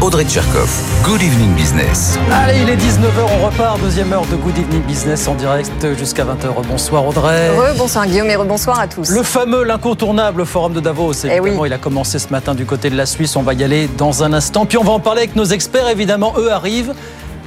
Audrey Tcherkov. Good evening business. Allez, il est 19h, on repart. Deuxième heure de Good Evening Business en direct jusqu'à 20h. Bonsoir Audrey. bonsoir Guillaume et rebonsoir à tous. Le fameux, l'incontournable forum de Davos. Évidemment, il a commencé ce matin du côté de la Suisse. On va y aller dans un instant. Puis on va en parler avec nos experts. Évidemment, eux arrivent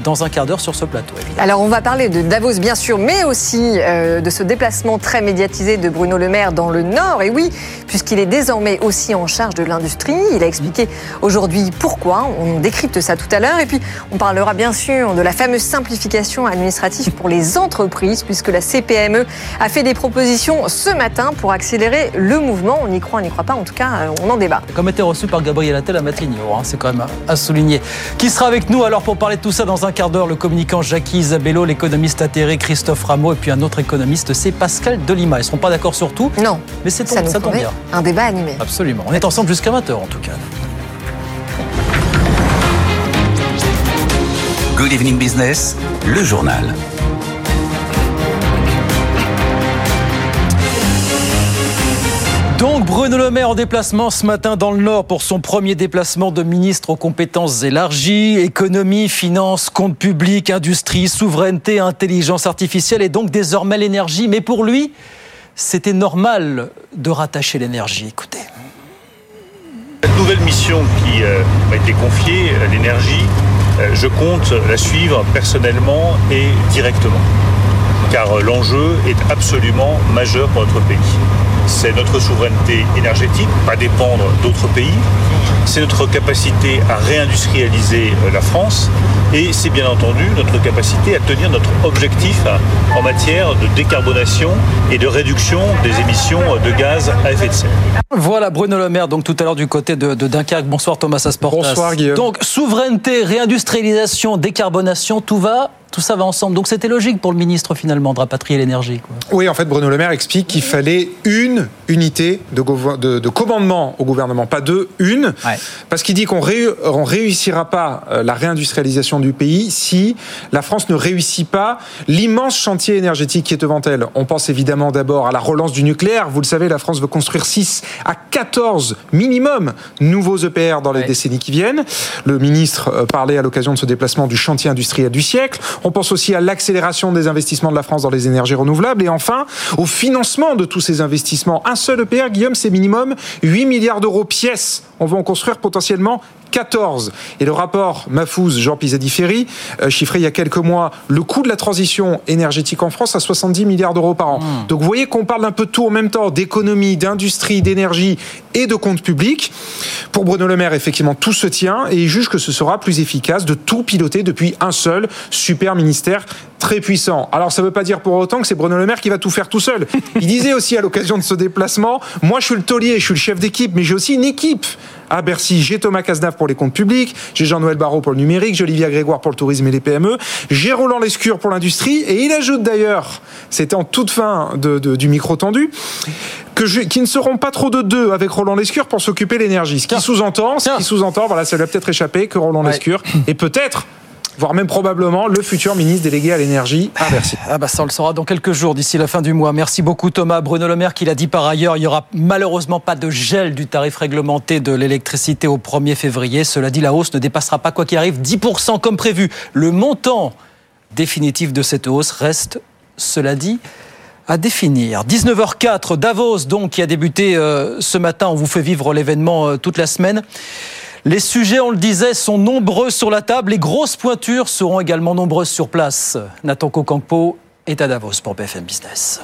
dans un quart d'heure sur ce plateau. Alors on va parler de Davos bien sûr, mais aussi euh, de ce déplacement très médiatisé de Bruno Le Maire dans le Nord. Et oui, puisqu'il est désormais aussi en charge de l'industrie. Il a expliqué aujourd'hui pourquoi. On décrypte ça tout à l'heure. Et puis on parlera bien sûr de la fameuse simplification administrative pour les entreprises, puisque la CPME a fait des propositions ce matin pour accélérer le mouvement. On y croit, on n'y croit pas. En tout cas, euh, on en débat. Comme été reçu par Gabriel Attal à Matignon, hein, c'est quand même à souligner. Qui sera avec nous alors pour parler de tout ça dans un quart d'heure, le communicant Jackie Isabello, l'économiste atterré Christophe Rameau et puis un autre économiste, c'est Pascal Delima. Ils ne seront pas d'accord sur tout. Non. Mais c'est ça, ça tombe bien. Un débat animé. Absolument. On est ensemble jusqu'à 20h en tout cas. Good Evening Business, le journal. Donc Bruno Le Maire en déplacement ce matin dans le Nord pour son premier déplacement de ministre aux compétences élargies, économie, finances, compte public, industrie, souveraineté, intelligence artificielle et donc désormais l'énergie. Mais pour lui, c'était normal de rattacher l'énergie. Écoutez. Cette nouvelle mission qui euh, m'a été confiée, euh, l'énergie, euh, je compte la suivre personnellement et directement. Car l'enjeu est absolument majeur pour notre pays c'est notre souveraineté énergétique, pas dépendre d'autres pays, c'est notre capacité à réindustrialiser euh, la France et c'est bien entendu notre capacité à tenir notre objectif en matière de décarbonation et de réduction des émissions de gaz à effet de serre. Voilà Bruno Le Maire, donc tout à l'heure du côté de, Dunkerque. Bonsoir Thomas Asportas. Bonsoir Guillaume. Donc souveraineté, réindustrialisation, décarbonation, tout va tout ça va ensemble. Donc c'était logique pour le ministre finalement de rapatrier l'énergie. Oui, en fait, Bruno Le Maire explique qu'il fallait une unité de, de, commandement au gouvernement, pas deux, une, parce qu'il dit qu'on ne réussira pas euh, la réindustrialisation du pays si la France ne réussit pas l'immense chantier énergétique qui est devant elle. On pense évidemment d'abord à la relance du nucléaire. Vous le savez, la France veut construire 6 à 14 minimum nouveaux EPR dans les décennies qui viennent. Le ministre euh, parlait à l'occasion de ce déplacement du chantier industriel du siècle. On pense aussi à l'accélération des investissements de la France dans les énergies renouvelables et enfin au financement de tous ces investissements. Un seul EPR, Guillaume, c'est minimum 8 milliards d'euros pièce. On va en construire potentiellement 14. Et le rapport Mafouz, Jean Pisadi-Ferry, euh, chiffrait il y a quelques mois le coût de la transition énergétique en France à 70 milliards d'euros par an. Hmm. Donc vous voyez qu'on parle un peu de tout en même temps, d'économie, d'industrie, d'énergie et de compte public. Pour Bruno Le Maire, effectivement, tout se tient et il juge que ce sera plus efficace de tout piloter depuis un seul super ministère très puissant. Alors ça ne veut pas dire pour autant que c'est Bruno Le Maire qui va tout faire tout seul. Il disait aussi à l'occasion de ce déplacement, moi je suis le taulier, je suis le chef d'équipe, mais j'ai aussi une équipe à Bercy. J'ai Thomas Cazenave pour les comptes publics, j'ai Jean-Noël Barrot pour le numérique, j'ai Olivier Grégoire pour le tourisme et les PME, j'ai Roland Lescure pour l'industrie, et il ajoute d'ailleurs, c'était en toute fin du micro tendu, que je, qui ne seront pas trop de deux avec Roland Lescure pour s'occuper de l'énergie. Ce qui sous-entend, ce qui sous-entend, voilà, ça lui a peut-être échappé que Roland Lescure est peut-être voire même probablement le futur ministre délégué à l'énergie à Bercy. Ah bah ça on le saura dans quelques jours, d'ici la fin du mois. Merci beaucoup Thomas. Bruno Le Maire qui l'a dit par ailleurs, il y aura malheureusement pas de gel du tarif réglementé de l'électricité au 1er février. Cela dit, la hausse ne dépassera pas quoi qu'il arrive 10% comme prévu. Le montant définitif de cette hausse reste, cela dit, à définir. 19h04, Davos donc qui a débuté euh, ce matin. On vous fait vivre l'événement euh, toute la semaine. Les sujets, on le disait, sont nombreux sur la table. Les grosses pointures seront également nombreuses sur place. Nathan Kokampo est à Davos pour BFM Business.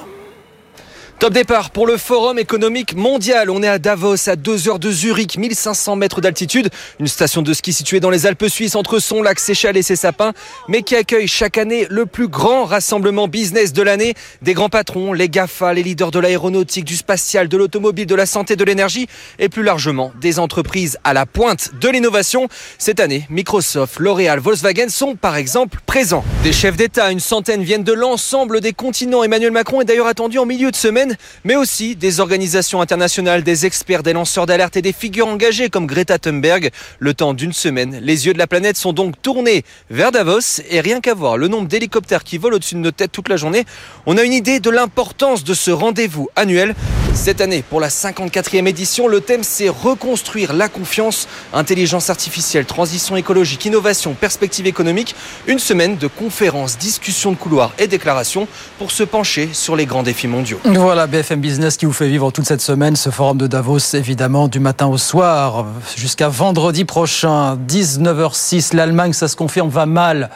Top départ pour le Forum économique mondial. On est à Davos, à 2 heures de Zurich, 1500 mètres d'altitude. Une station de ski située dans les Alpes suisses entre son lac Séchal et ses sapins, mais qui accueille chaque année le plus grand rassemblement business de l'année. Des grands patrons, les GAFA, les leaders de l'aéronautique, du spatial, de l'automobile, de la santé, de l'énergie et plus largement des entreprises à la pointe de l'innovation. Cette année, Microsoft, L'Oréal, Volkswagen sont par exemple présents. Des chefs d'État, une centaine viennent de l'ensemble des continents. Emmanuel Macron est d'ailleurs attendu en milieu de semaine mais aussi des organisations internationales, des experts, des lanceurs d'alerte et des figures engagées comme Greta Thunberg. Le temps d'une semaine, les yeux de la planète sont donc tournés vers Davos et rien qu'à voir le nombre d'hélicoptères qui volent au-dessus de nos têtes toute la journée, on a une idée de l'importance de ce rendez-vous annuel. Cette année, pour la 54e édition, le thème c'est reconstruire la confiance, intelligence artificielle, transition écologique, innovation, perspective économique. Une semaine de conférences, discussions de couloirs et déclarations pour se pencher sur les grands défis mondiaux. BFM Business qui vous fait vivre toute cette semaine ce forum de Davos, évidemment, du matin au soir jusqu'à vendredi prochain, 19h06. L'Allemagne, ça se confirme, va mal.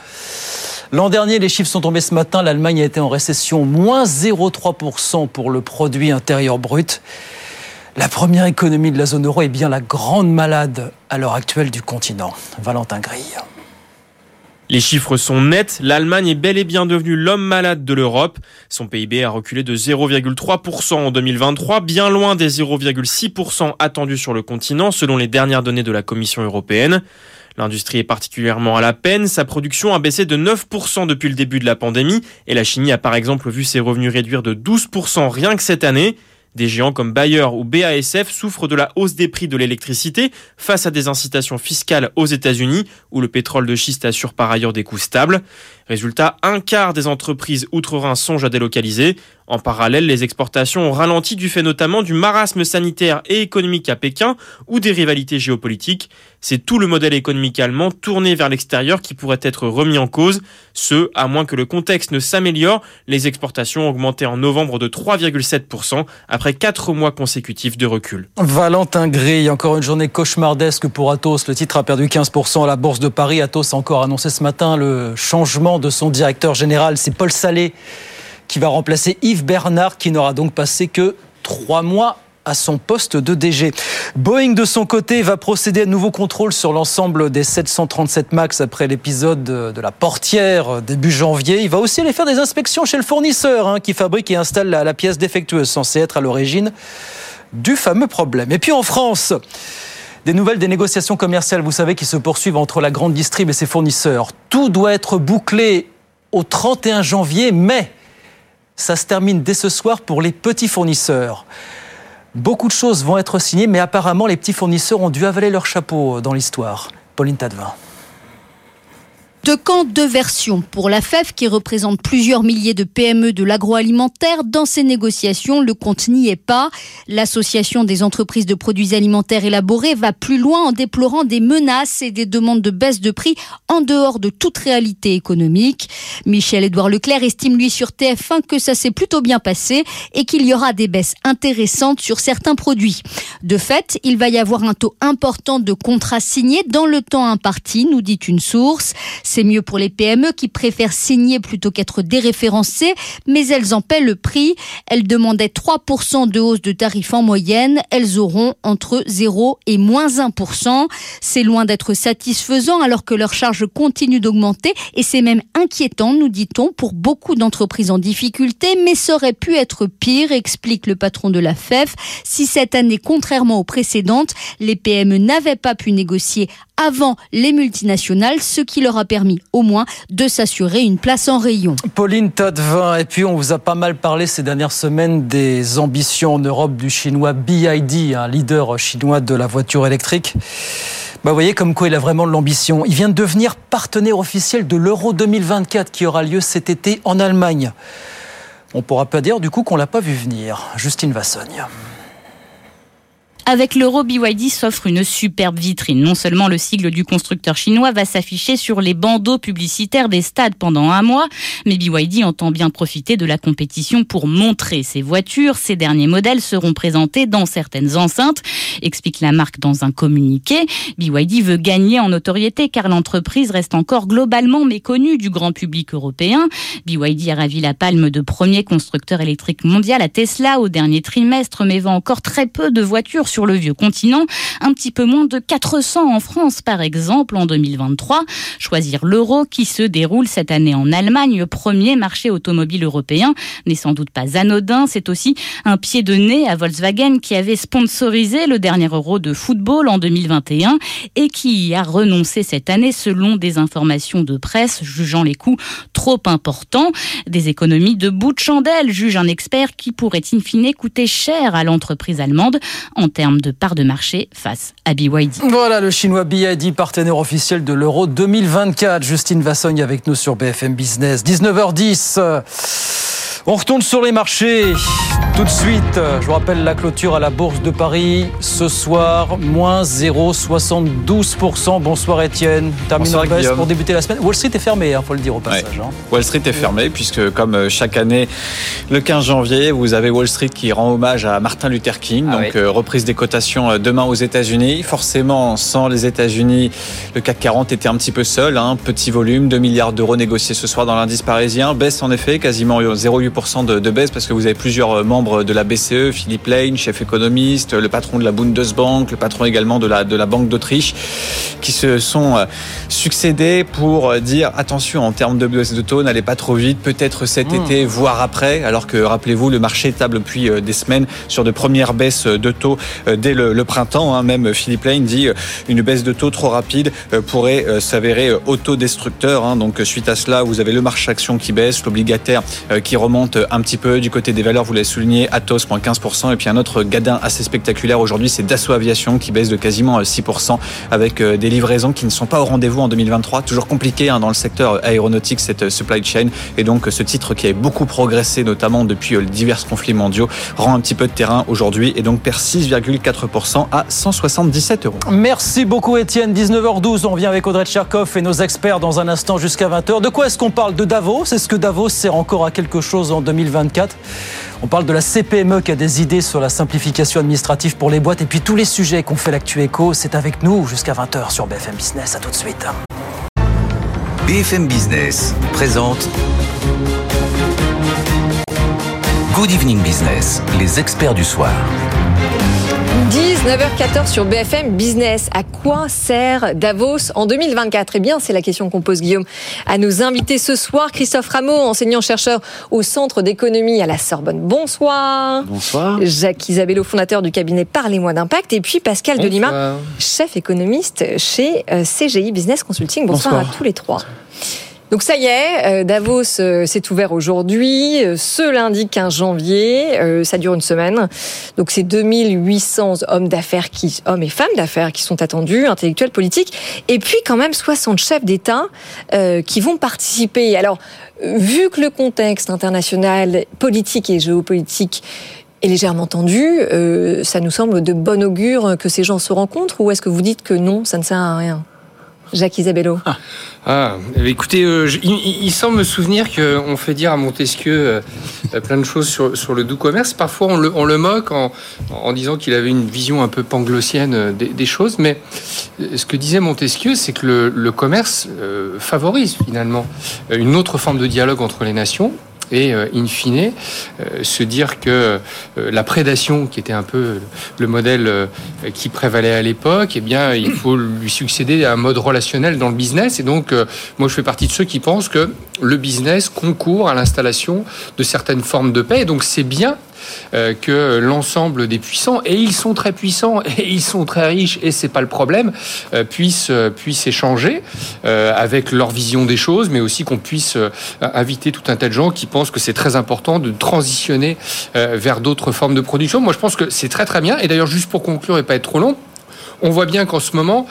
L'an dernier, les chiffres sont tombés ce matin. L'Allemagne a été en récession, moins 0,3% pour le produit intérieur brut. La première économie de la zone euro est bien la grande malade à l'heure actuelle du continent. Valentin Grille. Les chiffres sont nets, l'Allemagne est bel et bien devenue l'homme malade de l'Europe. Son PIB a reculé de 0,3% en 2023, bien loin des 0,6% attendus sur le continent selon les dernières données de la Commission européenne. L'industrie est particulièrement à la peine, sa production a baissé de 9% depuis le début de la pandémie et la Chine a par exemple vu ses revenus réduire de 12% rien que cette année. Des géants comme Bayer ou BASF souffrent de la hausse des prix de l'électricité face à des incitations fiscales aux États-Unis où le pétrole de schiste assure par ailleurs des coûts stables. Résultat, un quart des entreprises outre-Rhin songent à délocaliser. En parallèle, les exportations ont ralenti du fait notamment du marasme sanitaire et économique à Pékin ou des rivalités géopolitiques. C'est tout le modèle économique allemand tourné vers l'extérieur qui pourrait être remis en cause. Ce, à moins que le contexte ne s'améliore, les exportations ont augmenté en novembre de 3,7% après 4 mois consécutifs de recul. Valentin Gris, encore une journée cauchemardesque pour Atos. Le titre a perdu 15% à la Bourse de Paris. Atos a encore annoncé ce matin le changement de son directeur général. C'est Paul Salé qui va remplacer Yves Bernard, qui n'aura donc passé que trois mois à son poste de DG. Boeing, de son côté, va procéder à de nouveaux contrôles sur l'ensemble des 737 MAX après l'épisode de la portière début janvier. Il va aussi aller faire des inspections chez le fournisseur hein, qui fabrique et installe la, la pièce défectueuse censée être à l'origine du fameux problème. Et puis en France, des nouvelles des négociations commerciales, vous savez, qui se poursuivent entre la grande distrib et ses fournisseurs. Tout doit être bouclé au 31 janvier, mais ça se termine dès ce soir pour les petits fournisseurs. Beaucoup de choses vont être signées, mais apparemment les petits fournisseurs ont dû avaler leur chapeau dans l'histoire. Pauline Tadevin. Deux camps, deux versions. Pour la FEF, qui représente plusieurs milliers de PME de l'agroalimentaire, dans ces négociations, le compte n'y est pas. L'association des entreprises de produits alimentaires élaborés va plus loin en déplorant des menaces et des demandes de baisse de prix en dehors de toute réalité économique. Michel-Édouard Leclerc estime, lui, sur TF1 que ça s'est plutôt bien passé et qu'il y aura des baisses intéressantes sur certains produits. De fait, il va y avoir un taux important de contrats signés dans le temps imparti, nous dit une source. C'est mieux pour les PME qui préfèrent signer plutôt qu'être déréférencées, mais elles en paient le prix. Elles demandaient 3% de hausse de tarifs en moyenne. Elles auront entre 0 et moins 1%. C'est loin d'être satisfaisant alors que leurs charges continuent d'augmenter et c'est même inquiétant, nous dit-on, pour beaucoup d'entreprises en difficulté, mais ça aurait pu être pire, explique le patron de la FEF, si cette année, contrairement aux précédentes, les PME n'avaient pas pu négocier avant les multinationales, ce qui leur a permis au moins de s'assurer une place en rayon. Pauline Tadevin, et puis on vous a pas mal parlé ces dernières semaines des ambitions en Europe du chinois BID, un leader chinois de la voiture électrique. Bah, vous voyez comme quoi il a vraiment de l'ambition. Il vient de devenir partenaire officiel de l'Euro 2024 qui aura lieu cet été en Allemagne. On pourra pas dire du coup qu'on l'a pas vu venir. Justine Vassogne. Avec l'euro, BYD s'offre une superbe vitrine. Non seulement le sigle du constructeur chinois va s'afficher sur les bandeaux publicitaires des stades pendant un mois, mais BYD entend bien profiter de la compétition pour montrer ses voitures. Ces derniers modèles seront présentés dans certaines enceintes, explique la marque dans un communiqué. BYD veut gagner en notoriété car l'entreprise reste encore globalement méconnue du grand public européen. BYD a ravi la palme de premier constructeur électrique mondial à Tesla au dernier trimestre, mais vend encore très peu de voitures sur le vieux continent, un petit peu moins de 400 en France par exemple en 2023. Choisir l'euro qui se déroule cette année en Allemagne, le premier marché automobile européen, n'est sans doute pas anodin. C'est aussi un pied de nez à Volkswagen qui avait sponsorisé le dernier euro de football en 2021 et qui y a renoncé cette année selon des informations de presse jugeant les coûts trop importants. Des économies de bout de chandelle, juge un expert qui pourrait in fine coûter cher à l'entreprise allemande de part de marché face à BYD. Voilà le chinois BYD, partenaire officiel de l'Euro 2024. Justine Vassogne avec nous sur BFM Business. 19h10. On retourne sur les marchés tout de suite. Je vous rappelle la clôture à la Bourse de Paris ce soir, moins 0,72%. Bonsoir Étienne. Termine en baisse pour débuter la semaine. Wall Street est fermé, il hein, faut le dire au passage. Ouais. Hein. Wall Street est fermé puisque comme euh, chaque année, le 15 janvier, vous avez Wall Street qui rend hommage à Martin Luther King. Ah donc oui. euh, reprise des cotations euh, demain aux États-Unis. Forcément, sans les États-Unis, le CAC 40 était un petit peu seul. Hein. Petit volume, 2 milliards d'euros négociés ce soir dans l'indice parisien. Baisse en effet, quasiment 0,8% de, de baisse parce que vous avez plusieurs membres de la BCE, Philippe Lane, chef économiste, le patron de la Bundesbank, le patron également de la, de la Banque d'Autriche, qui se sont euh, succédés pour dire attention en termes de baisse de taux, n'allez pas trop vite, peut-être cet mmh. été, voire après, alors que rappelez-vous, le marché table depuis euh, des semaines sur de premières baisses de taux euh, dès le, le printemps. Hein. Même Philippe Lane dit une baisse de taux trop rapide pourrait s'avérer autodestructeur. Hein. Donc suite à cela, vous avez le marché action qui baisse, l'obligataire qui remonte un petit peu du côté des valeurs, vous l'avez souligné, Atos, moins 15%. Et puis un autre gadin assez spectaculaire aujourd'hui, c'est Dassault Aviation qui baisse de quasiment 6% avec des livraisons qui ne sont pas au rendez-vous en 2023. Toujours compliqué hein, dans le secteur aéronautique, cette supply chain. Et donc ce titre qui a beaucoup progressé, notamment depuis les divers conflits mondiaux, rend un petit peu de terrain aujourd'hui et donc perd 6,4% à 177 euros. Merci beaucoup Étienne. 19h12, on revient avec Audrey Tcherkov et nos experts dans un instant jusqu'à 20h. De quoi est-ce qu'on parle? De Davos? Est-ce que Davos sert encore à quelque chose en 2024 on parle de la CPME qui a des idées sur la simplification administrative pour les boîtes et puis tous les sujets qu'on fait l'actu éco. C'est avec nous jusqu'à 20h sur BFM Business. À tout de suite. BFM Business présente Good Evening Business, les experts du soir. 19h14 sur BFM Business. À quoi sert Davos en 2024 Eh bien, c'est la question qu'on pose, Guillaume, à nos invités ce soir. Christophe Rameau, enseignant-chercheur au Centre d'économie à la Sorbonne. Bonsoir. Bonsoir. Jacques Isabello, fondateur du cabinet Parlez-moi d'impact. Et puis Pascal Bonsoir. Delima, chef économiste chez euh, CGI Business Consulting. Bonsoir, Bonsoir. à tous les trois. Donc ça y est, Davos s'est ouvert aujourd'hui, ce lundi 15 janvier, ça dure une semaine. Donc c'est 2800 hommes d'affaires qui hommes et femmes d'affaires qui sont attendus, intellectuels, politiques et puis quand même 60 chefs d'État euh, qui vont participer. Alors vu que le contexte international politique et géopolitique est légèrement tendu, euh, ça nous semble de bon augure que ces gens se rencontrent ou est-ce que vous dites que non, ça ne sert à rien? Jacques Isabello. Ah, ah écoutez, euh, il, semble me souvenir qu'on fait dire à Montesquieu euh, plein de choses sur, le doux commerce. Parfois, on le, moque en, disant qu'il avait une vision un peu panglossienne des, choses. Mais ce que disait Montesquieu, c'est que le, commerce euh, favorise finalement une autre forme de dialogue entre les nations et euh, in fine euh, se dire que euh, la prédation qui était un peu le modèle qui prévalait à l'époque eh bien il faut lui succéder à un mode relationnel dans le business. Et donc moi je fais partie de ceux qui pensent que le business concourt à l'installation de certaines formes de paix. Et donc c'est bien que l'ensemble des puissants, et ils sont très puissants, et ils sont très riches, et c'est pas le problème, euh, puissent, puissent échanger euh, avec leur vision des choses, mais aussi qu'on puisse euh, inviter tout un tas de gens qui pensent que c'est très important de transitionner euh, vers d'autres formes de production. Moi, je pense que c'est très très bien. Et d'ailleurs, juste pour conclure et pas être trop long, on voit bien qu'en ce moment,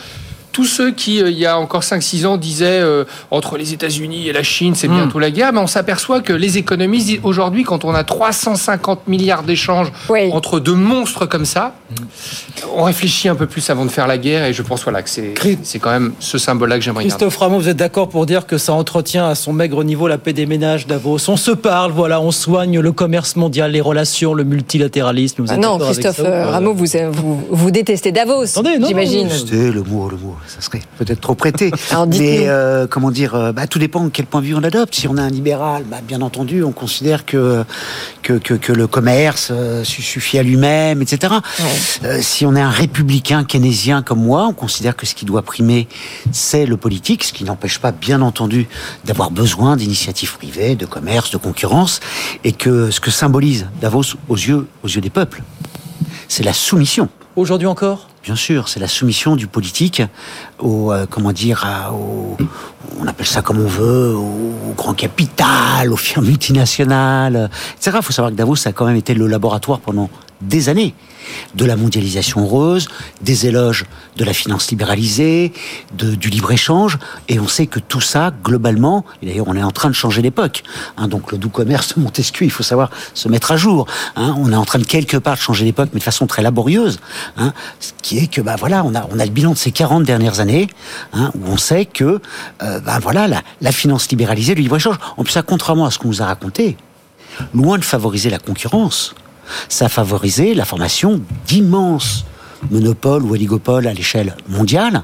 tous ceux qui, euh, il y a encore 5-6 ans, disaient euh, entre les États-Unis et la Chine, c'est bientôt mmh. la guerre, mais on s'aperçoit que les économistes disent aujourd'hui, quand on a 350 milliards d'échanges oui. entre deux monstres comme ça, mmh. on réfléchit un peu plus avant de faire la guerre, et je pense voilà, que c'est, c'est quand même ce symbole-là que j'aimerais Christophe Rameau, vous êtes d'accord pour dire que ça entretient à son maigre niveau la paix des ménages Davos? On se parle, voilà, on soigne le commerce mondial, les relations, le multilatéralisme. Vous ah non, Christophe Rameau, vous, vous, vous, détestez Davos, j'imagine. Le mot, le mot. Ça serait peut-être trop prêté. Mais euh, comment dire, euh, bah, tout dépend de quel point de vue on adopte. Si on est un libéral, bah, bien entendu, on considère que que, que, que le commerce euh, suffit à lui-même, etc. si on est un républicain keynésien comme moi, on considère que ce qui doit primer, c'est le politique, ce qui n'empêche pas, bien entendu, d'avoir besoin d'initiatives privées, de commerce, de concurrence, et que ce que symbolise Davos aux yeux, aux yeux des peuples, c'est la soumission. Aujourd'hui encore? Bien sûr, c'est la soumission du politique au, euh, comment dire, au, on appelle ça comme on veut, au, grand capital, aux firmes multinationales, etc. Il faut savoir que Davos ça a quand même été le laboratoire pendant des années. De la mondialisation heureuse, des éloges de la finance libéralisée, de, du libre-échange, et on sait que tout ça, globalement, et d'ailleurs on est en train de changer d'époque, hein, donc le doux commerce Montesquieu, il faut savoir se mettre à jour, hein, on est en train de quelque part de changer d'époque, mais de façon très laborieuse, hein, ce qui est que, bah voilà, on a, on a le bilan de ces 40 dernières années, où on sait que, euh, bah voilà, la, la finance libéralisée, le libre-échange, en plus ça, contrairement à ce qu'on nous a raconté, loin de favoriser la concurrence, ça a favorisé la formation d'immenses monopoles ou oligopoles à l'échelle mondiale,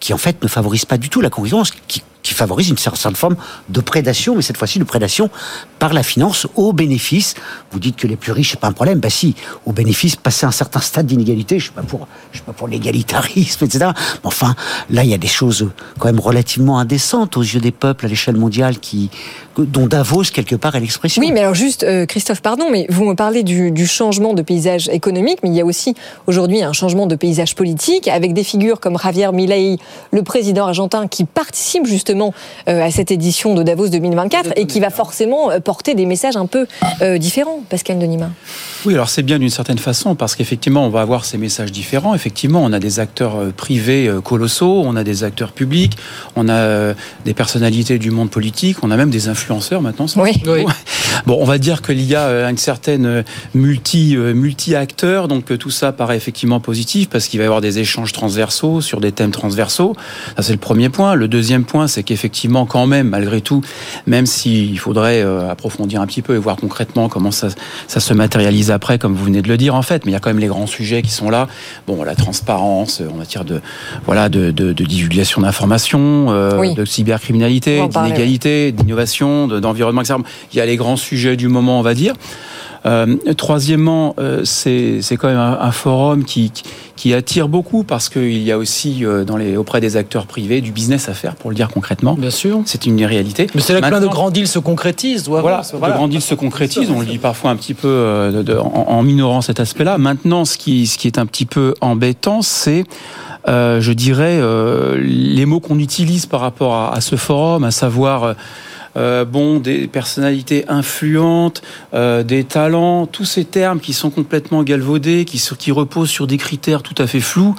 qui en fait ne favorisent pas du tout la concurrence, qui favorise une certaine forme de prédation, mais cette fois-ci de prédation par la finance au bénéfice. Vous dites que les plus riches, c'est pas un problème. Bah si, au bénéfice, passer un certain stade d'inégalité, je suis pas pour, suis pas pour l'égalitarisme, etc. Mais enfin, là, il y a des choses quand même relativement indécentes aux yeux des peuples à l'échelle mondiale qui, dont Davos, quelque part, est l'expression. Oui, mais alors juste, euh, Christophe, pardon, mais vous me parlez du, du changement de paysage économique, mais il y a aussi aujourd'hui un changement de paysage politique avec des figures comme Javier Milei, le président argentin, qui participe justement euh, à cette édition de Davos 2024 et qui va forcément euh, porter des messages un peu euh, différents, Pascal Denima. Oui, alors c'est bien d'une certaine façon parce qu'effectivement, on va avoir ces messages différents. Effectivement, on a des acteurs privés colossaux, on a des acteurs publics, on a des personnalités du monde politique, on a même des influenceurs maintenant. Oui. Bon, on va dire qu'il y a une certaine multi multi acteurs, donc tout ça paraît effectivement positif parce qu'il va y avoir des échanges transversaux sur des thèmes transversaux. Ça c'est le premier point. Le deuxième point, c'est qu'effectivement, quand même, malgré tout, même s'il faudrait euh, approfondir un petit peu et voir concrètement comment ça, ça se matérialise après, comme vous venez de le dire, en fait, mais il y a quand même les grands sujets qui sont là. Bon, la transparence euh, en matière de, voilà, de, de, de divulgation d'informations, euh, de cybercriminalité, d'inégalité, d'innovation, d'environnement, etc. Il y a les grands sujets du moment, on va dire. Euh, troisièmement, euh, c'est quand même un, un forum qui, qui, attire beaucoup parce qu'il y a aussi euh, dans les, auprès des acteurs privés du business à faire, pour le dire concrètement. Bien sûr. C'est une réalité. Mais c'est là que plein de grands deals se concrétisent. Voilà, de grands deals se concrétisent. On le dit parfois un petit peu de, de, en, en, minorant cet aspect-là. Maintenant, ce qui, ce qui est un petit peu embêtant, c'est euh, je dirais, euh, les mots qu'on utilise par rapport à, à, ce forum, à savoir euh, bon, des personnalités influentes, euh, des talents, tous ces termes qui sont complètement galvaudés, qui, qui reposent sur des critères tout à fait flous,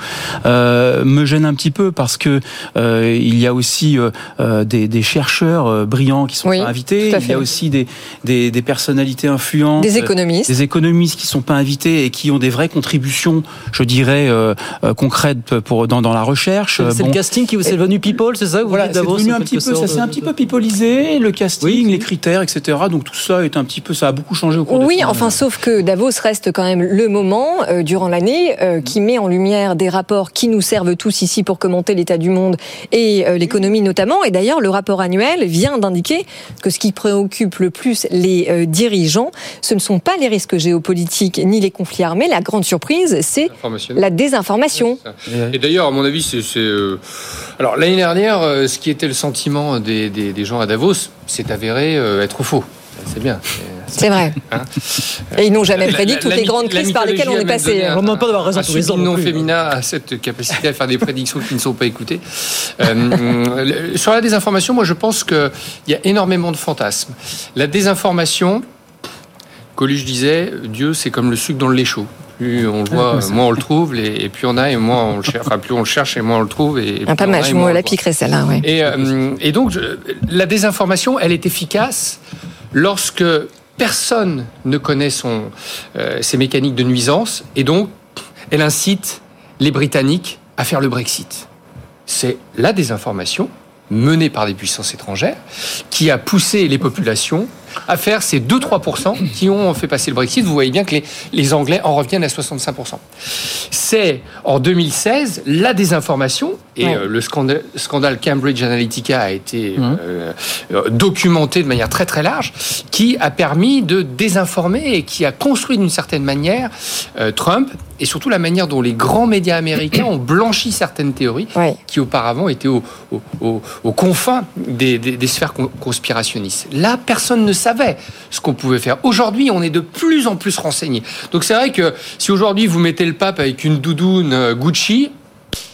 euh, me gênent un petit peu parce que euh, il y a aussi euh, des, des, chercheurs brillants qui sont oui, pas invités, il y a aussi des, des, des, personnalités influentes, des économistes, des économistes qui sont pas invités et qui ont des vraies contributions, je dirais concrètes pour dans, dans la recherche. C'est bon. le casting qui vous est devenu people, c'est ça Voilà, c'est devenu un petit peu, ça s'est un petit peu pipolisé. Le casting, oui. les critères, etc. Donc tout ça est un petit peu, ça a beaucoup changé au cours Oui, enfin, sauf que Davos reste quand même le moment euh, durant l'année euh, qui met en lumière des rapports qui nous servent tous ici pour commenter l'état du monde et euh, l'économie notamment. Et d'ailleurs, le rapport annuel vient d'indiquer que ce qui préoccupe le plus les euh, dirigeants, ce ne sont pas les risques géopolitiques ni les conflits armés. La grande surprise, c'est la désinformation. Et d'ailleurs, à mon avis, c'est euh, alors l'année dernière, ce qui était le sentiment des, des, des gens à Davos s'est avéré euh, être faux. C'est bien. C'est vrai. Hein et ils n'ont jamais prédit toutes les grandes crises par lesquelles on est passé. On ne demande pas d'avoir raison tous les ans. non féminin a cette capacité à faire des prédictions qui ne sont pas écoutées. Euh, sur la désinformation, moi je pense qu'il y a énormément de fantasmes. La désinformation, Coluche disait, Dieu c'est comme le sucre dans le lait chaud plus on le voit, moins on le trouve, et, plus on a, et moins on le cherche. Enfin, plus on le cherche, et moins on le trouve. Et ah, pas mal, je me la piquerai celle-là, oui. Et, euh, et donc, je, la désinformation, elle est efficace lorsque personne ne connaît son, euh, ses mécaniques de nuisance, et donc, elle incite les Britanniques à faire le Brexit. C'est la désinformation menée par des puissances étrangères qui a poussé les populations à faire ces 2-3% qui ont fait passer le Brexit. Vous voyez bien que les, les Anglais en reviennent à 65%. C'est en 2016 la désinformation et Ouais. euh, le scandale, scandale Cambridge Analytica a été Mmh. euh, euh, documenté de manière très très large, qui a permis de désinformer et qui a construit d'une certaine manière euh, Trump et surtout la manière dont les grands médias américains ont blanchi certaines théories qui auparavant étaient au- au- au- aux confins des, des- des sphères con- conspirationnistes. Là, personne ne savait ce qu'on pouvait faire. Aujourd'hui, on est de plus en plus renseigné. Donc c'est vrai que si aujourd'hui vous mettez le pape avec une doudoune euh, Gucci,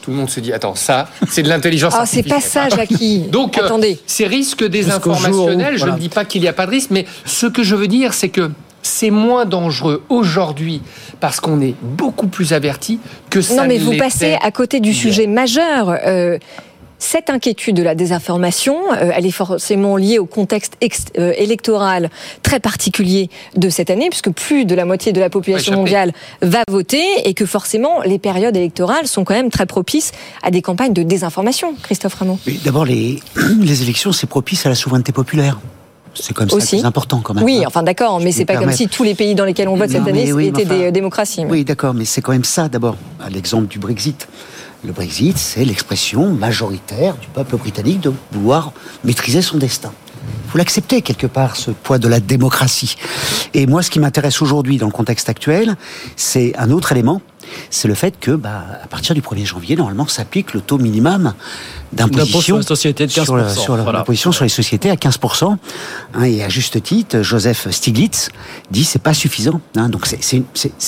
tout le monde se dit attends ça c'est de l'intelligence Ah, c'est pas ça, artificielle. Jackie. Donc euh, Attendez. ces risques où- désinformationnels, je ne dis pas qu'il n'y a pas de risque, mais ce que je veux dire, c'est que c'est moins dangereux aujourd'hui parce qu'on est beaucoup plus averti que ça Non, mais ne vous passez à côté du sujet majeur. Euh, cette inquiétude de la désinformation, euh, elle est forcément liée au contexte ex- euh, électoral très particulier de cette année, puisque plus de la moitié de la population mondiale va voter et que forcément les périodes électorales sont quand même très propices à des campagnes de désinformation. Christophe Ramon. Mais D'abord, les, les élections, c'est propice à la souveraineté populaire. C'est comme ça Aussi. important quand même. Oui, hein. enfin d'accord, mais Je c'est pas comme si tous les pays dans lesquels on vote cette année oui, étaient enfin- des euh, démocraties. Oui, d'accord, mais c'est quand même ça d'abord. À L'exemple du Brexit. Le Brexit, c'est l'expression majoritaire du peuple britannique de vouloir maîtriser son destin. Il faut l'accepter quelque part, ce poids de la démocratie. Et moi, ce qui m'intéresse aujourd'hui dans le contexte actuel, c'est un autre élément. C'est le fait que, bah, à partir du 1er janvier, normalement, s'applique le taux minimum d'imposition sur les sociétés de sur, la- 15%, sur la- voilà. l'imposition sur les sociétés à 15%. hein, et à juste titre, Joseph Stiglitz dit c'est pas suffisant. hein. donc c'est-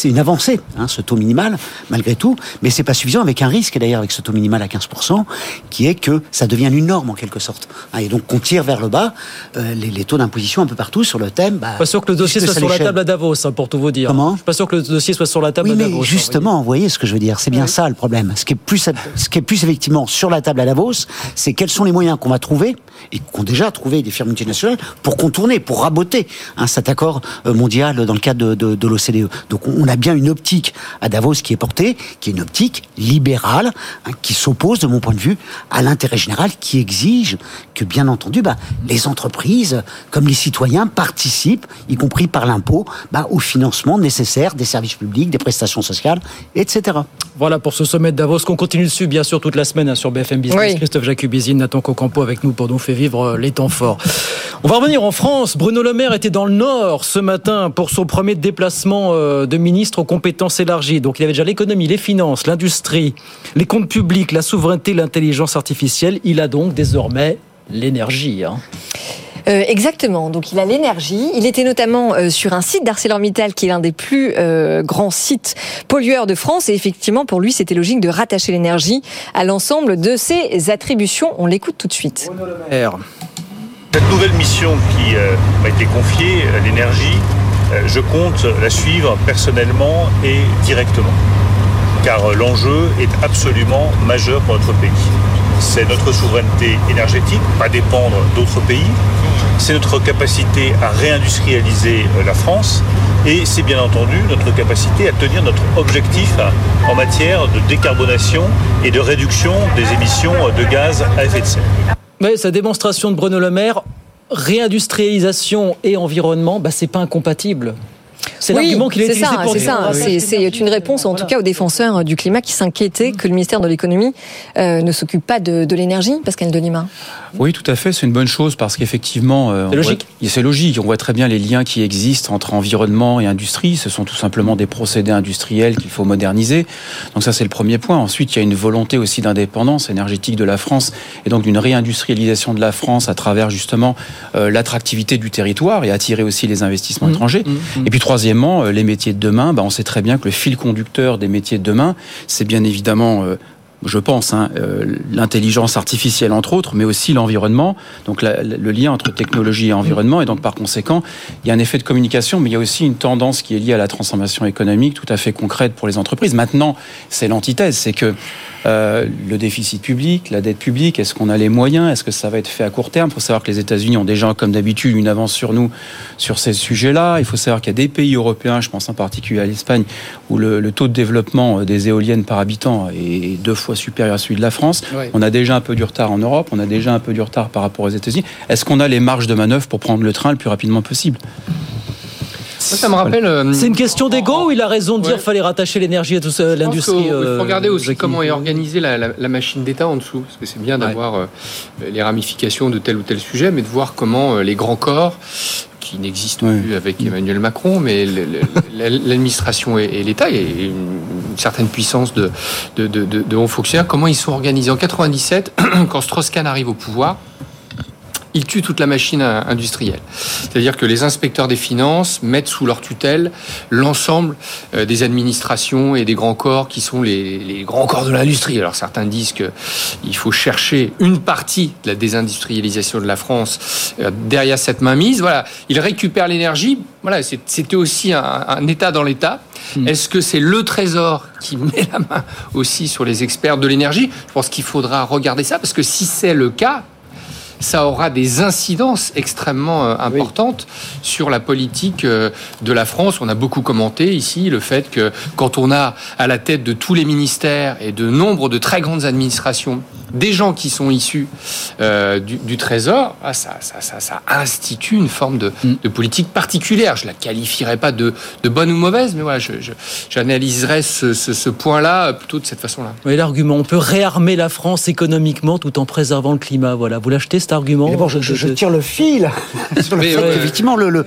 une- avancée, hein, ce taux minimal, malgré tout, mais c'est pas suffisant avec un risque d'ailleurs avec ce taux minimal à 15%, qui est que ça devienne une norme en quelque sorte. et donc qu'on tire vers le bas euh, les, les taux d'imposition un peu partout sur le thème. Bah, Pas sûr que le dossier soit sur la table à Davos, pour tout vous dire. Comment Je suis pas sûr que le dossier soit sur la table Oui, à mais Davos. hein, justement, vous voyez ce que je veux dire. C'est bien ça le problème. Ce qui est plus, ce qui est plus effectivement sur la table à Davos, c'est quels sont les moyens qu'on va trouver et qu'ont déjà trouvé des firmes multinationales pour contourner, pour raboter hein, cet accord euh, mondial dans le cadre de, de, de l'OCDE. Donc on a bien une optique à Davos qui est portée, qui est une optique libérale, hein, qui s'oppose, de mon point de vue, à l'intérêt général, qui exige que, bien entendu, bah, les entreprises, comme les citoyens, participent, y compris par l'impôt, bah, au financement nécessaire des services publics, des prestations sociales, etc. Voilà pour ce sommet de Davos qu'on continue dessus bien sûr toute la semaine hein, sur BFM Business. Oui. Christophe Jacubizine, Nathan Cocampo avec nous pour nous faire vivre euh, les temps forts. On va revenir en France. Bruno Le Maire était dans le Nord ce matin pour son premier déplacement euh, de ministre aux compétences élargies. Donc il avait déjà l'économie, les finances, l'industrie, les comptes publics, la souveraineté, l'intelligence artificielle. Il a donc désormais l'énergie. hein. Euh, exactement. Donc il a l'énergie. Il était notamment euh, sur un site d'ArcelorMittal qui est l'un des plus euh, grands sites pollueurs de France. Et effectivement, pour lui, c'était logique de rattacher l'énergie à l'ensemble de ses attributions. On l'écoute tout de suite. Cette nouvelle mission qui euh, m'a été confiée, l'énergie, euh, je compte la suivre personnellement et directement. Car l'enjeu est absolument majeur pour notre pays. C'est notre souveraineté énergétique, pas dépendre d'autres pays. C'est notre capacité à réindustrialiser euh, la France. Et c'est bien entendu notre capacité à tenir notre objectif euh, en matière de décarbonation et de réduction des émissions de gaz à effet de serre. Oui, sa démonstration de Bruno Le Maire, réindustrialisation et environnement, bah, c'est pas incompatible. C'est Oui, l'argument qu'il a c'est utilisé ça, pour c'est ça. va C'est une réponse, en tout cas, aux défenseurs du climat qui s'inquiétaient que le ministère de l'économie euh, ne s'occupe pas de, de l'énergie, Pascal Delima. Oui, tout à fait, c'est une bonne chose parce qu'effectivement, euh, C'est logique. c'est logique. On voit très bien les liens qui existent entre environnement et industrie. Ce sont tout simplement des procédés industriels qu'il faut moderniser. Donc ça, c'est le premier point. Ensuite, il y a une volonté aussi d'indépendance énergétique de la France et donc d'une réindustrialisation de la France à travers justement euh, l'attractivité du territoire et attirer aussi les investissements Mmh, étrangers. Et puis troisièmement, euh, les métiers de demain. Bah, on sait très bien que le fil conducteur des métiers de demain, c'est bien évidemment euh, je pense, hein, euh, l'intelligence artificielle entre autres, mais aussi l'environnement. Donc le lien entre technologie et environnement, et donc par conséquent, il y a un effet de communication, mais il y a aussi une tendance qui est liée à la transformation économique tout à fait concrète pour les entreprises. Maintenant, c'est l'antithèse, c'est que Euh, le déficit public, la dette publique, est-ce qu'on a les moyens? Est-ce que ça va être fait à court terme? Il faut savoir que les États-Unis ont déjà, comme d'habitude, une avance sur nous sur ces sujets-là. Il faut savoir qu'il y a des pays européens, je pense en particulier à l'Espagne, où le, le, taux de développement des éoliennes par habitant est deux fois supérieur à celui de la France. Oui. On a déjà un peu du retard en Europe, on a déjà un peu du retard par rapport aux États-Unis. Est-ce qu'on a les marges de manœuvre pour prendre le train le plus rapidement possible? Ça me rappelle. Euh, c'est une question d'ego ou il a raison de dire qu'il fallait rattacher l'énergie à tout ça, l'industrie Il faut regarder aussi comment est organisée la, la, la machine d'État en dessous. Parce que c'est bien d'avoir ouais. euh, les ramifications de tel ou tel sujet, mais de voir comment euh, les grands corps qui n'existent ouais. plus avec Emmanuel Macron, mais l'administration et l'État, et une certaine puissance de, de, de, de, hauts fonctionnaires, comment ils sont organisés? En 97, quand Strauss-Kahn arrive au pouvoir, il tue toute la machine industrielle. C'est-à-dire que les inspecteurs des finances mettent sous leur tutelle l'ensemble euh, des administrations et des grands corps qui sont les, les grands corps de l'industrie. Alors certains disent qu'il faut chercher une partie de la désindustrialisation de la France euh, derrière cette mainmise. Voilà, ils récupèrent l'énergie. Voilà, c'était aussi un, un, État dans l'État. Mmh. Est-ce que c'est le Trésor qui met la main aussi sur les experts de l'énergie? Je pense qu'il faudra regarder ça parce que si c'est le cas, ça aura des incidences extrêmement euh, importantes oui. sur la politique euh, de la France. On a beaucoup commenté ici le fait que quand on a à la tête de tous les ministères et de nombre de très grandes administrations des gens qui sont issus euh, du, du, Trésor, ah, ça, ça, ça, ça, institue une forme de, mm. de, politique particulière. Je la qualifierais pas de, de bonne ou mauvaise, mais voilà, j'analyserais ce, ce, ce point-là plutôt de cette façon-là. Oui, l'argument, on peut réarmer la France économiquement tout en préservant le climat. Voilà, vous l'achetez cet argument je, je, je, tire le fil sur le fait ouais. effectivement le, le,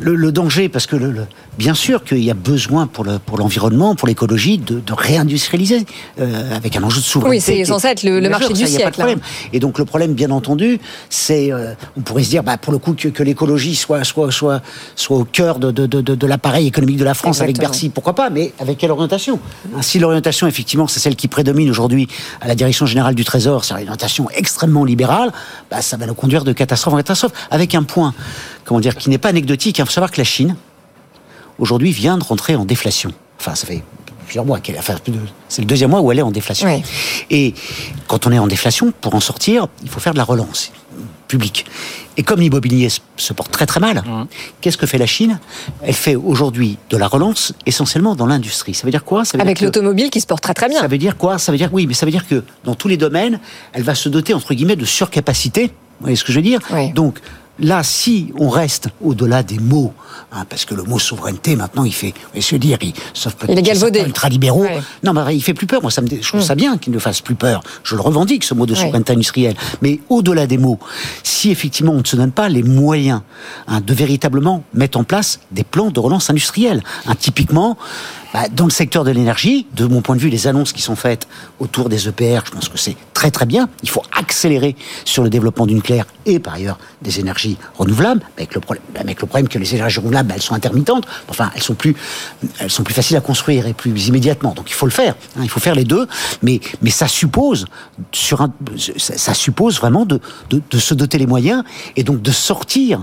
le, le, danger, parce que le, bien sûr qu'il y a besoin pour l'environnement, pour l'écologie, de, de, réindustrialiser euh, avec un enjeu de souveraineté. Oui, c'est censé être le, marché du ça, siècle. Hein. Et donc le problème, bien entendu, c'est, euh, on pourrait se dire, bah, pour le coup, que, que l'écologie soit, soit, soit, soit au cœur de, de, de, de l'appareil économique de la France Exactement. avec Bercy, pourquoi pas, mais avec quelle orientation? Si l'orientation, effectivement, c'est celle qui prédomine aujourd'hui à la direction générale du Trésor, c'est une orientation extrêmement libérale, bah, ça va nous conduire de catastrophe en catastrophe, avec un point, comment dire, qui n'est pas anecdotique. Il faut savoir que la Chine, aujourd'hui, vient de rentrer en déflation. Enfin, ça fait plusieurs mois qu'elle enfin, c'est le deuxième mois où elle est en déflation. Oui. Et quand on est en déflation, pour en sortir, il faut faire de la relance publique. Et comme l'immobilier se porte très très mal, mmh. qu'est-ce que fait la Chine? Elle fait aujourd'hui de la relance essentiellement dans l'industrie. Ça veut dire quoi? Ça veut Avec l'automobile qui se porte très très bien. Ça veut dire quoi? Ça veut dire oui, mais ça veut dire que dans tous les domaines, elle va se doter entre guillemets de surcapacité. Vous voyez ce que je veux dire? Oui. Donc là, si on reste au-delà des mots, hein, parce que le mot souveraineté, maintenant, il fait, vous se dire, il, sauf peut-être ultralibéraux, ouais. non, mais il fait plus peur. Moi, ça me, je trouve mm. ça bien qu'il ne fasse plus peur. Je le revendique, ce mot de souveraineté ouais. industrielle. Mais au-delà des mots, si effectivement on ne se donne pas les moyens hein, de véritablement mettre en place des plans de relance industrielle, hein, typiquement, bah, dans le secteur de l'énergie, de mon point de vue, les annonces qui sont faites autour des EPR, je pense que c'est très très bien. Il faut accélérer sur le développement du nucléaire et par ailleurs des énergies renouvelables, avec le problème, que les énergies renouvelables, elles sont intermittentes. Enfin, elles sont plus, elles sont plus faciles à construire et plus immédiatement. Donc il faut le faire. Hein, il faut faire les deux. Mais ça suppose vraiment de, de se doter les moyens et donc de sortir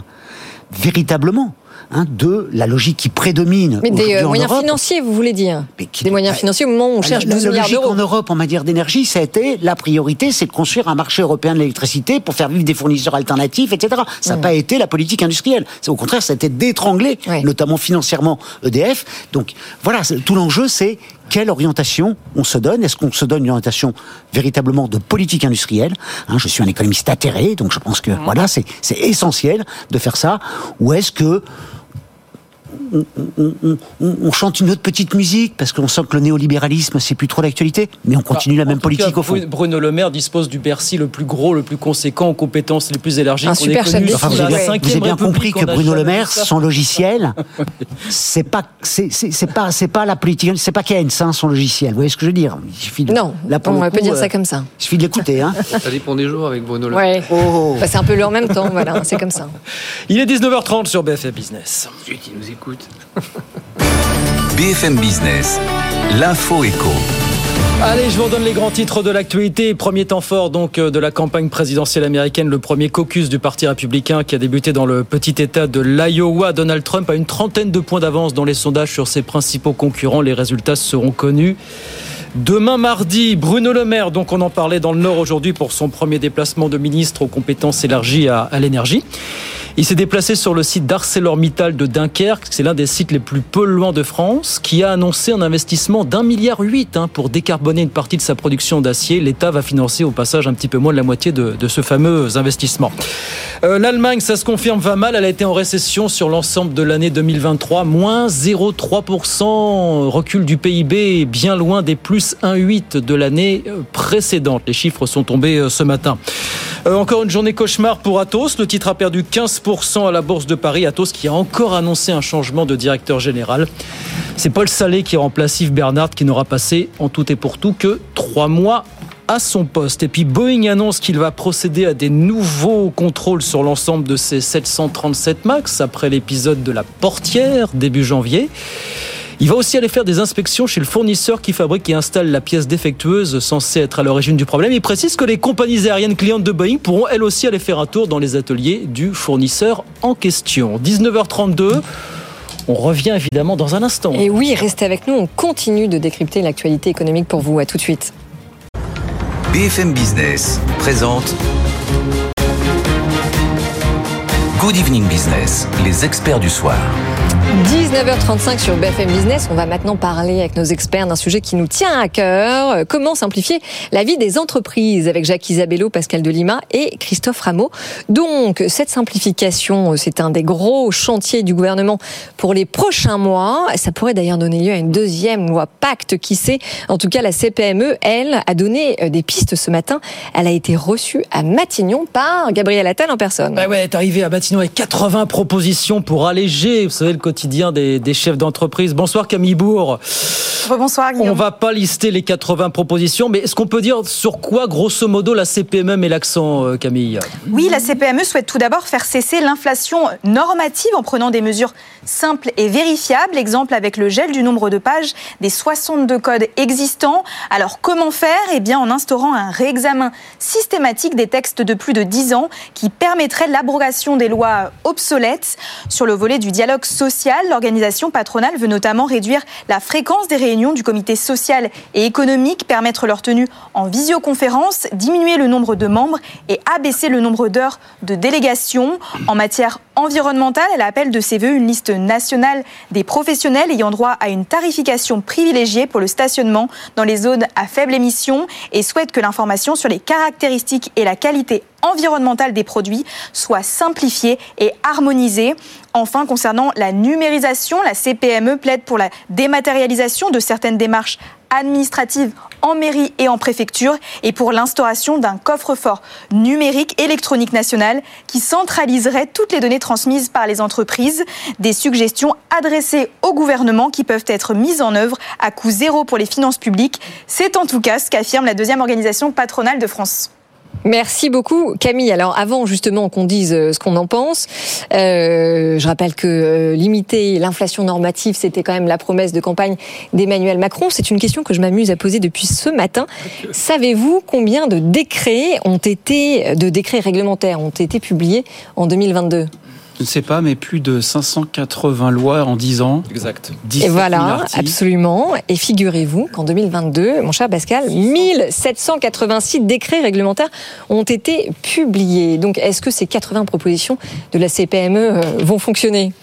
véritablement Hein, de la logique qui prédomine. Mais des euh, moyens Europe. financiers, vous voulez dire Des moyens financiers au moment où on cherche 12 la, milliards d'euros. en Europe en matière d'énergie, ça a été la priorité, c'est de construire un marché européen de l'électricité pour faire vivre des fournisseurs alternatifs, etc. Ça n'a mmh. pas été la politique industrielle. Au contraire, ça a été d'étrangler, oui. notamment financièrement EDF. Donc voilà, tout l'enjeu, c'est quelle orientation on se donne Est-ce qu'on se donne une orientation véritablement de politique industrielle hein, Je suis un économiste atterré, donc je pense que mmh. voilà, c'est essentiel de faire ça. Ou est-ce que on, on, on, on, chante une autre petite musique parce qu'on sent que le néolibéralisme c'est plus trop d'actualité, mais on continue bah, la même politique cas, au fond. Bruno Le Maire dispose du Bercy le plus gros, le plus conséquent, aux compétences les plus élargies. Un super chef enfin, vous, avez, vous avez bien compris que Bruno Le Maire, son logiciel, c'est pas, c'est pas, c'est pas la politique, c'est pas Keynes, hein, son logiciel. Vous voyez ce que je veux dire? Il suffit de, Non, là, on peut dire ça comme ça. Il suffit de l'écouter. Hein. ça dépend des jours avec Bruno Le Maire. Ouais. Oh. Bah, c'est un peu le en même temps, voilà, c'est comme ça. Il est 19h30 sur BFM Business. Dieu qui nous écoute. BFM Business, l'info éco. Allez, je vous donne les grands titres de l'actualité. Premier temps fort donc de la campagne présidentielle américaine, le premier caucus du Parti républicain qui a débuté dans le petit État de l'Iowa. Donald Trump a une trentaine de points d'avance dans les sondages sur ses principaux concurrents. Les résultats seront connus Demain mardi, Bruno Le Maire, donc on en parlait dans le Nord aujourd'hui pour son premier déplacement de ministre aux compétences élargies à, à l'énergie. Il s'est déplacé sur le site d'ArcelorMittal de Dunkerque. C'est l'un des sites les plus polluants de France qui a annoncé un investissement d'un milliard huit hein, pour décarboner une partie de sa production d'acier. L'État va financer au passage un petit peu moins de la moitié de, ce fameux investissement. Euh, L'Allemagne, ça se confirme, va mal. Elle a été en récession sur l'ensemble de l'année 2023. Moins 0,3% recul du PIB, bien loin des plus 1,8 de l'année précédente. Les chiffres sont tombés euh, ce matin. Euh, encore une journée cauchemar pour Atos. Le titre a perdu 15% à la Bourse de Paris. Atos qui a encore annoncé un changement de directeur général. C'est Paul Salé qui remplace Yves Bernard qui n'aura passé en tout et pour tout que trois mois à son poste. Et puis Boeing annonce qu'il va procéder à des nouveaux contrôles sur l'ensemble de ses 737 MAX après l'épisode de la portière début janvier. Il va aussi aller faire des inspections chez le fournisseur qui fabrique et installe la pièce défectueuse censée être à l'origine du problème. Il précise que les compagnies aériennes clientes de Boeing pourront elles aussi aller faire un tour dans les ateliers du fournisseur en question. 19h32. On revient évidemment dans un instant. Et oui, restez avec nous, on continue de décrypter l'actualité économique pour vous. À tout de suite. BFM Business présente Good Evening Business, les experts du soir. 19h35 sur BFM Business. On va maintenant parler avec nos experts d'un sujet qui nous tient à cœur. Comment simplifier la vie des entreprises avec Jacques Isabello, Pascal Delima et Christophe Rameau. Donc, cette simplification, c'est un des gros chantiers du gouvernement pour les prochains mois. Ça pourrait d'ailleurs donner lieu à une deuxième loi pacte, qui sait? En tout cas, la CPME, elle, a donné des pistes ce matin. Elle a été reçue à Matignon par Gabriel Attal en personne. Bah elle est arrivée à Matignon avec 80 propositions pour alléger, vous savez, le quotidien des, des chefs d'entreprise. Bonsoir Camille Bourg. Bonsoir Guillaume. On va pas lister les 80 propositions, mais est-ce qu'on peut dire sur quoi, grosso modo, la CPME met l'accent, euh, Camille? Oui, la CPME souhaite tout d'abord faire cesser l'inflation normative en prenant des mesures simples et vérifiables. Exemple avec le gel du nombre de pages des 62 codes existants. Alors comment faire? Eh bien en instaurant un réexamen systématique des textes de plus de 10 ans qui permettrait l'abrogation des lois obsolètes. Sur le volet du dialogue social, l'organisation patronale veut notamment réduire la fréquence des réunions du comité social et économique, permettre leur tenue en visioconférence, diminuer le nombre de membres et abaisser le nombre d'heures de délégation. En matière environnementale, elle appelle de ses voeux une liste nationale des professionnels ayant droit à une tarification privilégiée pour le stationnement dans les zones à faible émission et souhaite que l'information sur les caractéristiques et la qualité environnementale des produits soit simplifiée et harmonisée. Enfin, concernant la numérisation, la CPME plaide pour la dématérialisation de certaines démarches administratives en mairie et en préfecture et pour l'instauration d'un coffre-fort numérique électronique national qui centraliserait toutes les données transmises par les entreprises. Des suggestions adressées au gouvernement qui peuvent être mises en œuvre à coût zéro pour les finances publiques. C'est en tout cas ce qu'affirme la deuxième organisation patronale de France. Merci beaucoup Camille. Alors avant justement qu'on dise euh, ce qu'on en pense, euh, je rappelle que euh, limiter l'inflation normative, c'était quand même la promesse de campagne d'Emmanuel Macron. C'est une question que je m'amuse à poser depuis ce matin. Savez-vous combien de décrets ont été, de décrets réglementaires ont été publiés en 2022 je ne sais pas, mais plus de 580 lois en 10 ans. Exact. Et voilà, absolument. Et figurez-vous qu'en 2022, mon cher Pascal, 1786 décrets réglementaires ont été publiés. Donc, est-ce que ces 80 propositions de la CPME euh, vont fonctionner?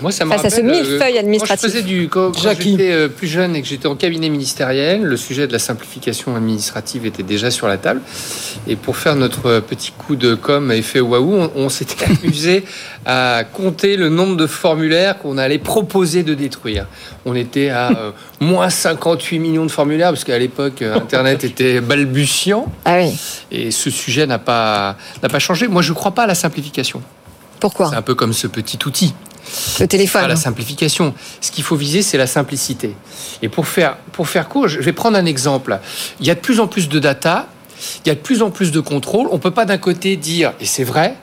Moi, ça me Face à ce rappelle, millefeuille euh, administratif. Quand je faisais du, quand, quand j'étais euh, plus jeune et que j'étais en cabinet ministériel, le sujet de la simplification administrative était déjà sur la table. Et pour faire notre euh, petit coup de com effet waouh, on, on s'était amusé à compter le nombre de formulaires qu'on allait proposer de détruire. On était à euh, moins 58 millions de formulaires parce qu'à l'époque euh, Internet était balbutiant. Ah oui. Et ce sujet n'a pas n'a pas changé. Moi, je ne crois pas à la simplification. Pourquoi? C'est un peu comme ce petit outil. Le téléphone. La simplification. Ce qu'il faut viser, c'est la simplicité. Et pour faire, pour faire court, je vais prendre un exemple. Il y a de plus en plus de data, il y a de plus en plus de contrôle. On ne peut pas d'un côté dire, et c'est vrai,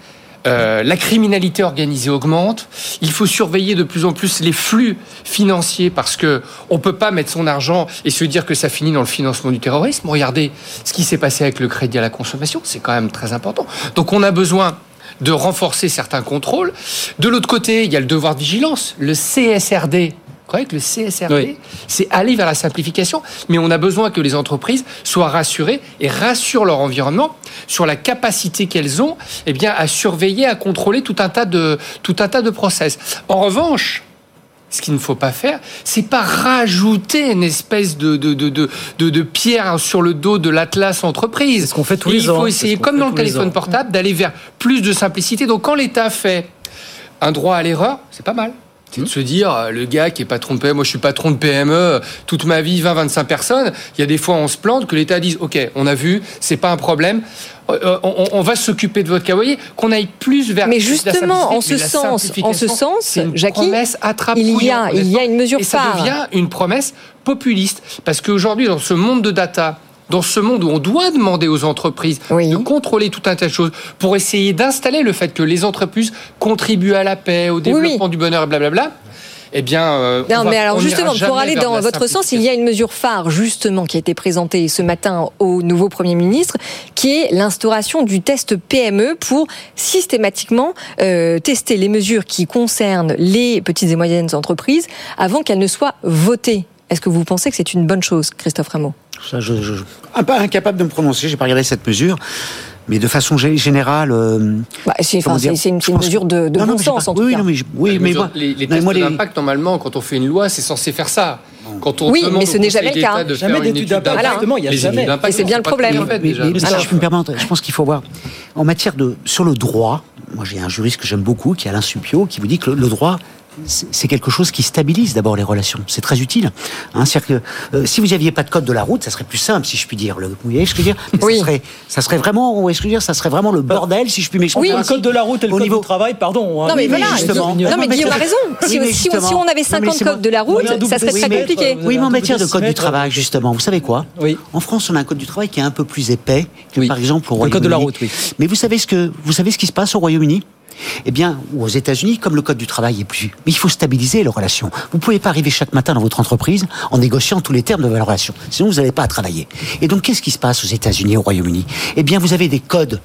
euh, la criminalité organisée augmente. Il faut surveiller de plus en plus les flux financiers parce que on peut pas mettre son argent et se dire que ça finit dans le financement du terrorisme. Regardez ce qui s'est passé avec le crédit à la consommation, c'est quand même très important. Donc on a besoin de renforcer certains contrôles. De l'autre côté, il y a le devoir de vigilance, le CSRD. Vous d'accord avec le CSRD, c'est aller vers la simplification, mais on a besoin que les entreprises soient rassurées et rassurent leur environnement sur la capacité qu'elles ont eh bien, à surveiller, à contrôler tout un tas de, tout un tas de process. En revanche, ce qu'il ne faut pas faire, c'est pas rajouter une espèce de, de, de, de, de pierre sur le dos de l'Atlas entreprise. C'est ce qu'on fait tous les il ans. faut C'est essayer, comme dans le téléphone portable, d'aller vers plus de simplicité. Donc quand l'État fait un droit à l'erreur, c'est pas mal. C'est de se dire, euh, le gars qui est patron de PME, moi je suis patron de PME, toute ma vie, 20-25 personnes, il y a des fois on se plante, que l'État dise, ok, on a vu, c'est pas un problème, euh, on, on va s'occuper de votre cas. Vous voyez, qu'on aille plus vers Mais la justement, en ce sens, en ce sens, une Jackie, promesse il y a- il y a une mesure et ça phare. devient une promesse populiste. Parce qu'aujourd'hui, dans ce monde de data, dans ce monde où on doit demander aux entreprises de contrôler tout un tas de choses pour essayer d'installer le fait que les entreprises contribuent à la paix, au développement du bonheur et blablabla, eh bien, euh, on Non, va- mais alors justement, pour aller dans votre sens, il y a une mesure phare justement qui a été présentée ce matin au nouveau Premier ministre, qui est l'instauration du test PME pour systématiquement euh, tester les mesures qui concernent les petites et moyennes entreprises avant qu'elles ne soient votées. Est-ce que vous pensez que c'est une bonne chose, Christophe Rameau? Ça, je, je- un peu incapable de me prononcer. J'ai pas regardé cette mesure, mais de façon gé- générale. euh, Bah, c'est une, mesure de, de Non, non, bon mais j'ai sens pas- en tout oui, cas. non, mais je- oui, Les mais mesures- moi- les, les non, tests les- d'impact, normalement, quand on fait une loi, c'est censé faire ça. Quand on Oui, mais ce n'est jamais le cas. Jamais d'études étude d'impact, justement, il y a les jamais. Et c'est bien le problème. Mais, déjà. mais- mais si Alors. je peux me permettre, je pense qu'il faut voir en matière de sur le droit. Moi, j'ai un juriste que j'aime beaucoup, qui est Alain Supio, qui vous dit que le, le droit c'est quelque chose qui stabilise d'abord les relations. C'est très utile. Hein, C'est-à-dire que euh, si vous n'aviez pas de code de la route, ça serait plus simple, si je puis dire. Le, vous voyez ce que je veux dire? Mais Oui. ça, serait, ça serait vraiment, vous voyez ce que je veux dire? Ça serait vraiment le bordel, si je puis m'exprimer. Le ainsi. code de la route et le Au code niveau- du travail, pardon. hein. Non mais Oui, voilà, justement. non mais mais Guillaume a raison. Si, Oui, mais si on, si justement. on avait Non, 50 mais c'est moi- codes de la Oui, route, ça serait oui, très mais- compliqué. Oui, mais en matière de code du travail, justement, vous savez quoi? Oui. En France, on a un code du travail qui est un peu plus épais que, Oui. par exemple, au Le code de la Royaume-Uni. route, oui. Mais vous savez ce que vous savez ce qui se passe au Royaume-Uni? Eh bien, aux États-Unis, comme le code du travail est plus, mais il faut stabiliser les relations. Vous pouvez pas arriver chaque matin dans votre entreprise en négociant tous les termes de la relation. Sinon, vous n'allez pas à travailler. Et donc, qu'est-ce qui se passe aux États-Unis, au Royaume-Uni? Eh bien, vous avez des codes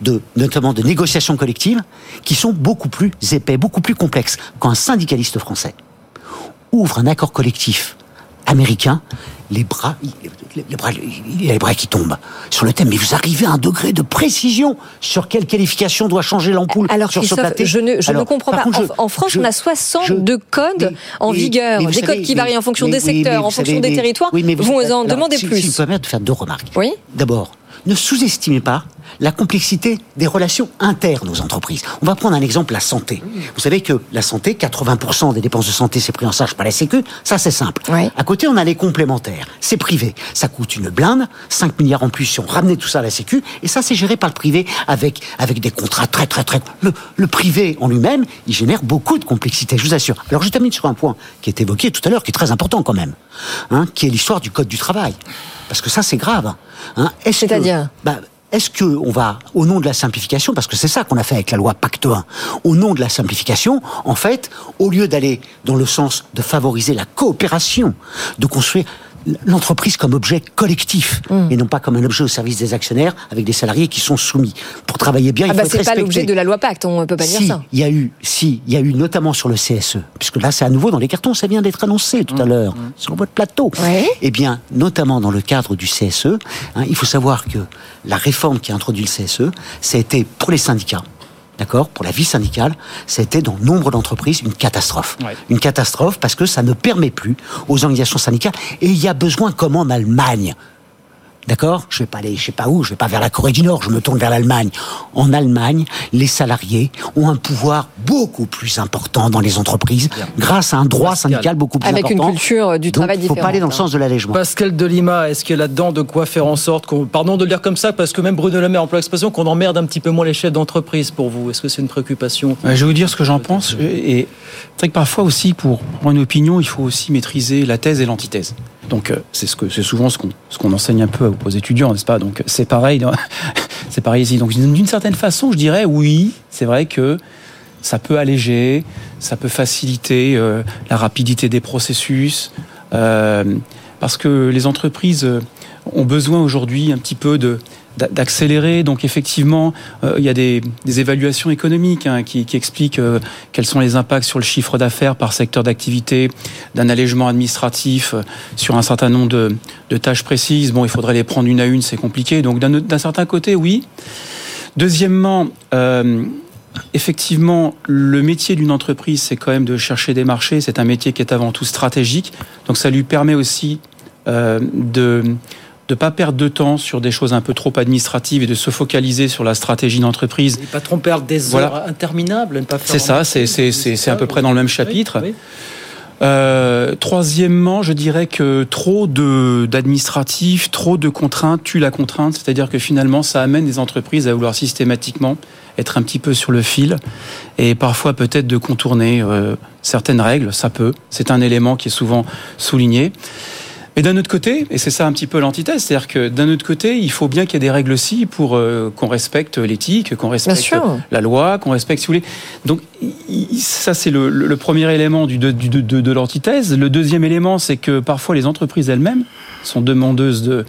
de, notamment de négociation collective, qui sont beaucoup plus épais, beaucoup plus complexes. Quand un syndicaliste français ouvre un accord collectif américain, les bras, les, bras, il a les bras qui tombent sur le thème. Mais vous arrivez à un degré de précision sur quelle qualification doit changer l'ampoule Alors sur ce Christophe, je ne, je Alors, ne comprends pas. contre, En, en France, je- on a 60 je- de codes en mais- vigueur, mais vous des savez, codes qui varient en fonction des secteurs, vous en fonction savez, des territoires. oui, mais vous en alors, demandez si- plus. Si vous me permettez de faire deux remarques. Oui. D'abord, ne sous-estimez pas la complexité des relations internes aux entreprises. On va prendre un exemple, la santé. Vous savez que la santé, 80% des dépenses de santé, c'est pris en charge par la Sécu. Ça, c'est simple. À côté, on a les complémentaires. C'est privé. Ça coûte une blinde, 5 milliards en plus si on ramenait tout ça à la Sécu. Et ça, c'est géré par le privé avec, avec des contrats très, très, très... Le, le privé en lui-même, il génère beaucoup de complexité, je vous assure. Alors, je termine sur un point qui est évoqué tout à l'heure, qui est très important quand même, hein, qui est l'histoire du Code du travail. Parce que ça, c'est grave. Hein. C'est-à-dire bah, est-ce que on va, au nom de la simplification, parce que c'est ça qu'on a fait avec la loi Pacte 1, au nom de la simplification, en fait, au lieu d'aller dans le sens de favoriser la coopération, de construire l'entreprise comme objet collectif Hmm. et non pas comme un objet au service des actionnaires avec des salariés qui sont soumis. Pour travailler bien, Ah il bah faut être c'est pas respecté. l'objet de la loi Pacte, on peut pas si, dire ça. Il y a eu, si, il y a eu notamment sur le CSE, puisque là c'est à nouveau dans les cartons, ça vient d'être annoncé tout à Mmh. l'heure sur votre plateau. Eh bien, notamment dans le cadre du CSE, hein, il faut savoir que la réforme qui a introduit le CSE, ça a été pour les syndicats. D'accord Pour la vie syndicale, ça a été dans nombre d'entreprises une catastrophe. Une catastrophe parce que ça ne permet plus aux organisations syndicales. Et il y a besoin, comme en Allemagne, D'accord? Je vais pas aller, je sais pas où, je vais pas vers la Corée du Nord, je me tourne vers l'Allemagne. En Allemagne, les salariés ont un pouvoir beaucoup plus important dans les entreprises, grâce à un droit syndical beaucoup plus Avec une important. culture du Donc, travail faut différente. pas aller dans le sens de l'allègement. Pascal Delima, est-ce qu'il y a là-dedans de quoi faire en sorte qu'on, pardon de le dire comme ça, parce que même Bruno Le Maire emploie l'expression qu'on emmerde un petit peu moins les chefs d'entreprise pour vous. Est-ce que c'est une préoccupation Je vais vous dire ce que j'en pense. Et c'est vrai que parfois aussi, pour avoir une opinion, il faut aussi maîtriser la thèse et l'antithèse. Donc euh, c'est ce que c'est souvent ce qu'on ce qu'on enseigne un peu aux étudiants, n'est-ce pas? Donc c'est pareil, c'est pareil ici. Donc d'une certaine façon, je dirais oui, c'est vrai que ça peut alléger, ça peut faciliter euh, la rapidité des processus, euh, parce que les entreprises ont besoin aujourd'hui un petit peu de d'accélérer. Donc effectivement, euh, il y a des, des évaluations économiques hein, qui, qui, expliquent euh, quels sont les impacts sur le chiffre d'affaires par secteur d'activité, d'un allègement administratif euh, sur un certain nombre de, de, tâches précises. Bon, il faudrait les prendre une à une, c'est compliqué. Donc d'un certain côté, oui. Deuxièmement, euh, effectivement, le métier d'une entreprise, c'est quand même de chercher des marchés. C'est un métier qui est avant tout stratégique. Donc ça lui permet aussi euh, de de pas perdre de temps sur des choses un peu trop administratives et de se focaliser sur la stratégie d'entreprise. Et pas trop perdre des voilà. heures interminables. C'est ça, c'est à peu près dans le même chapitre. Oui, oui. Euh, troisièmement, je dirais que trop de d'administratifs, trop de contraintes tue la contrainte, c'est-à-dire que finalement, ça amène les entreprises à vouloir systématiquement être un petit peu sur le fil et parfois peut-être de contourner euh, certaines règles. Ça peut, c'est un élément qui est souvent souligné. Mais d'un autre côté, et c'est ça un petit peu l'antithèse, c'est-à-dire que d'un autre côté, il faut bien qu'il y ait des règles aussi pour euh, qu'on respecte l'éthique, qu'on respecte la loi, qu'on respecte, si vous voulez. Donc ça, c'est le, le, premier élément du, de, de, de, de l'antithèse. Le deuxième élément, c'est que parfois les entreprises elles-mêmes sont demandeuses de,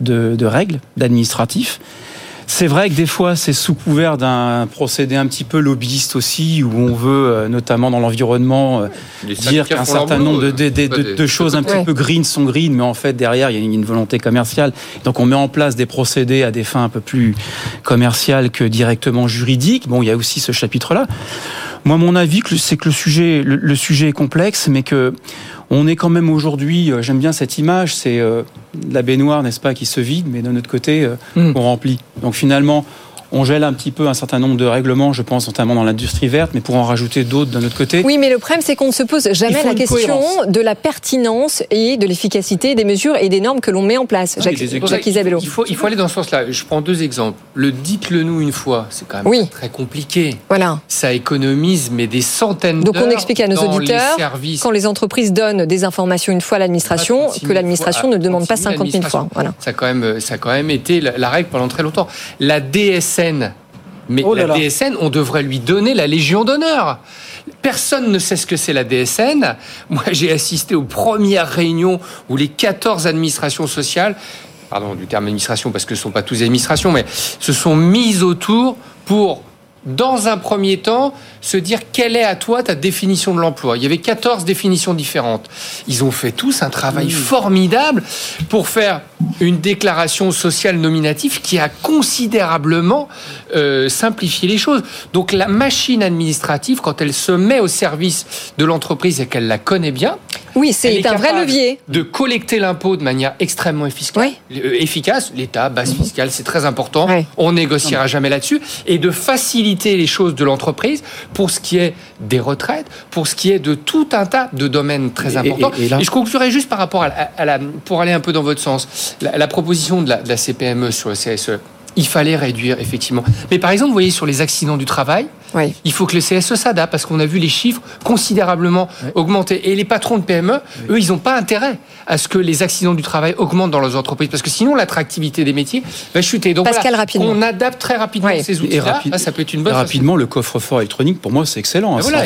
de, de règles, d'administratifs. C'est vrai que des fois, c'est sous couvert d'un procédé un petit peu lobbyiste aussi, où on veut, euh, notamment dans l'environnement, euh, dire qu'un certain nombre de, de, de, de choses un petit peu green sont green, mais en fait, derrière, il y a une volonté commerciale. Donc, on met en place des procédés à des fins un peu plus commerciales que directement juridiques. Bon, il y a aussi ce chapitre-là. Moi, mon avis, c'est que le sujet, le, le sujet est complexe, mais que on est quand même aujourd'hui, euh, j'aime bien cette image, c'est euh, la baignoire, n'est-ce pas, qui se vide, mais de notre côté, euh, mm. on remplit. Donc finalement, on gèle un petit peu un certain nombre de règlements, je pense notamment dans l'industrie verte, mais pour en rajouter d'autres d'un autre côté. Oui, mais le problème, c'est qu'on ne se pose jamais la question cohérence. de la pertinence et de l'efficacité des mesures et des normes que l'on met en place. Jacques, Jacques Isabello. Il faut, il faut aller dans ce sens-là. Je prends deux exemples. Le dites-le nous une fois, c'est quand même oui. très compliqué. Voilà. Ça économise, mais des centaines Donc on explique à nos auditeurs, les quand les entreprises donnent des informations une fois à l'administration, que l'administration ne demande pas 50 000 fois. Voilà. Ça, a quand même, ça a quand même été la, la règle pendant très longtemps. La DSN mais oh là la là. DSN, on devrait lui donner la Légion d'honneur. Personne ne sait ce que c'est la DSN. Moi, j'ai assisté aux premières réunions où les 14 administrations sociales, pardon du terme administration parce que ce ne sont pas tous administrations, mais se sont mises autour pour dans un premier temps, se dire quelle est à toi ta définition de l'emploi. Il y avait 14 définitions différentes. Ils ont fait tous un travail mmh. formidable pour faire une déclaration sociale nominative qui a considérablement euh, simplifié les choses. Donc la machine administrative, quand elle se met au service de l'entreprise et qu'elle la connaît bien, oui, c'est un vrai levier. De collecter l'impôt de manière extrêmement efficace. Oui. efficace. L'État, base fiscale, c'est très important. Oui. On négociera jamais là-dessus. Et de faciliter les choses de l'entreprise pour ce qui est des retraites, pour ce qui est de tout un tas de domaines très importants. Et, et, et, là... et je conclurai juste par rapport à, la, à la, pour aller un peu dans votre sens, la, la proposition de la, de la CPME sur le CSE il fallait réduire, effectivement. Mais par exemple, vous voyez, sur les accidents du travail, oui. il faut que le CSE s'adapte parce qu'on a vu les chiffres considérablement oui. augmenter. Et les patrons de PME, oui. eux, ils n'ont pas intérêt à ce que les accidents du travail augmentent dans leurs entreprises parce que sinon, l'attractivité des métiers va chuter. Donc, Pascal, voilà, rapidement. on adapte très rapidement ces outils-là. Rapi ah, ça peut être une bonne et rapidement, le coffre-fort électronique, pour moi, c'est excellent. Hein, voilà,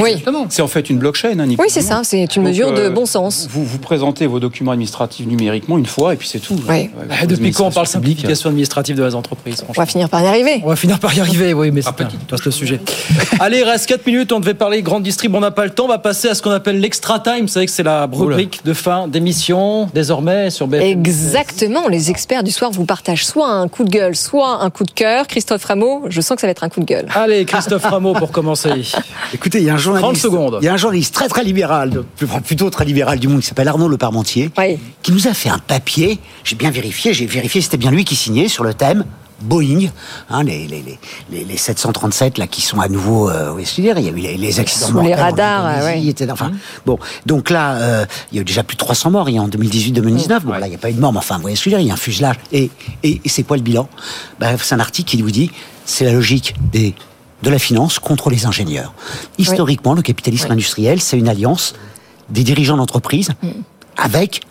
c'est en fait une blockchain. Hein, oui, c'est ça. C'est une mesure Donc, euh, de bon sens. Vous, vous présentez vos documents administratifs numériquement une fois et puis c'est tout. Oui. Bah, depuis quand on parle simplification administrative de les entreprises On va finir par y arriver. On va finir par y arriver, oui, mais c'est un vaste sujet. Allez, il reste 4 minutes, on devait parler grande distrib, on n'a pas le temps, on va passer à ce qu'on appelle l'extra time, vous savez que c'est la rubrique de fin d'émission, désormais sur BFM. Exactement, les experts du soir vous partagent soit un coup de gueule, soit un coup de cœur. Christophe Rameau, je sens que ça va être un coup de gueule. Allez, Christophe Rameau pour commencer. Écoutez, il y a un journaliste, 30 secondes. Il y a un journaliste très très libéral, plutôt très libéral du monde, qui s'appelle Arnaud Le Parmentier, oui. qui nous a fait un papier, j'ai bien vérifié, j'ai vérifié, c'était bien lui qui signait sur le thème Boeing, hein, les, les, les, les, 737 là qui sont à nouveau, euh, oui, dire, il y a eu les, les accidents Sous les radars, ouais. était, enfin, mmh. bon, donc là, euh, il y a eu déjà plus de 300 morts, il y a en 2018-2019, mmh. bon, là, il n'y a pas eu de mort, mais enfin, vous voyez ce que je veux dire, il y a un fuselage. Et, et, et c'est quoi le bilan? Ben, C'est un article qui vous dit, c'est la logique des de la finance contre les ingénieurs. Historiquement, oui. le capitalisme oui. industriel, c'est une alliance des dirigeants d'entreprise mmh. avec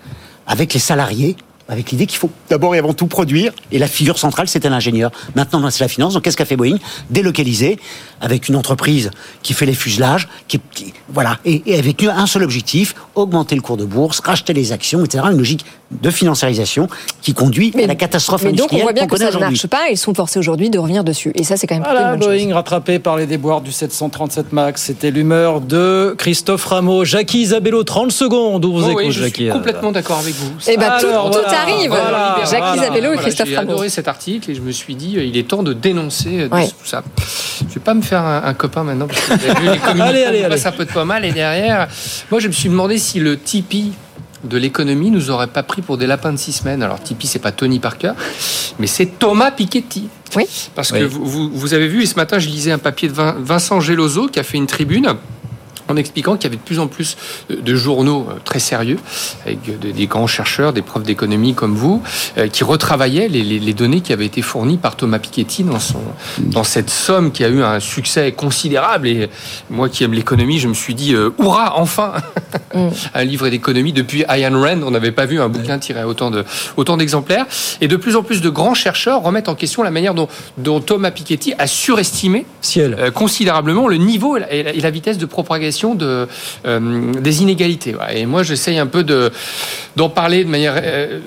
avec les salariés avec l'idée qu'il faut d'abord et avant tout produire. Et la figure centrale, c'était l'ingénieur. Maintenant, c'est la finance. Donc, qu'est-ce qu'a fait Boeing? Délocaliser avec une entreprise qui fait les fuselages, qui, voilà, et, et, avec un seul objectif augmenter le cours de bourse, racheter les actions, etc. Une logique de financiarisation qui conduit mais, à la catastrophe mais donc on voit bien qu que ça ne marche pas. Ils sont forcés aujourd'hui de revenir dessus. Et ça, c'est quand même voilà, une bonne Boeing chose. rattrapé par les déboires du 737 Max. C'était l'humeur de Christophe Rameau. Jackie Isabello, 30 secondes. Où vous oh, écoutez, oui, je Jackie suis complètement d'accord avec vous. Eh ben, tout, Alors, tout voilà, arrive. voilà, voilà, Isabello et Christophe J'ai Rameau. adoré cet article et je me suis dit, il est temps de dénoncer Ouais. tout ça. Je vais pas me faire un, un copain maintenant parce que vous avez vu les communicants, Allez, allez, allez. passe un peu de pommade et derrière, moi je me suis demandé si le Tipeee de l'économie nous aurait pas pris pour des lapins de six semaines. Alors Tipeee, c'est pas Tony Parker, mais c'est Thomas Piketty. Oui. Parce Oui. que vous, vous- vous avez vu, et ce matin, je lisais un papier de Vin- Vincent Geloso qui a fait une tribune en expliquant qu'il y avait de plus en plus de- journaux euh, très sérieux, avec de- des grands chercheurs, des profs d'économie comme vous, euh, qui retravaillaient les, les- les données qui avaient été fournies par Thomas Piketty dans, son, dans cette somme qui a eu un succès considérable. Et moi qui aime l'économie, je me suis dit, euh, hurrah, enfin Un livre d'économie. Depuis Ayn Rand, on n'avait pas vu un bouquin tiré à autant de- autant d'exemplaires. Et de plus en plus de grands chercheurs remettent en question la manière dont, dont Thomas Piketty a surestimé Ciel. euh, considérablement le niveau la- et la vitesse de propagation de, euh, des inégalités. Voilà. Et moi, j'essaye un peu de d'en parler de manière euh,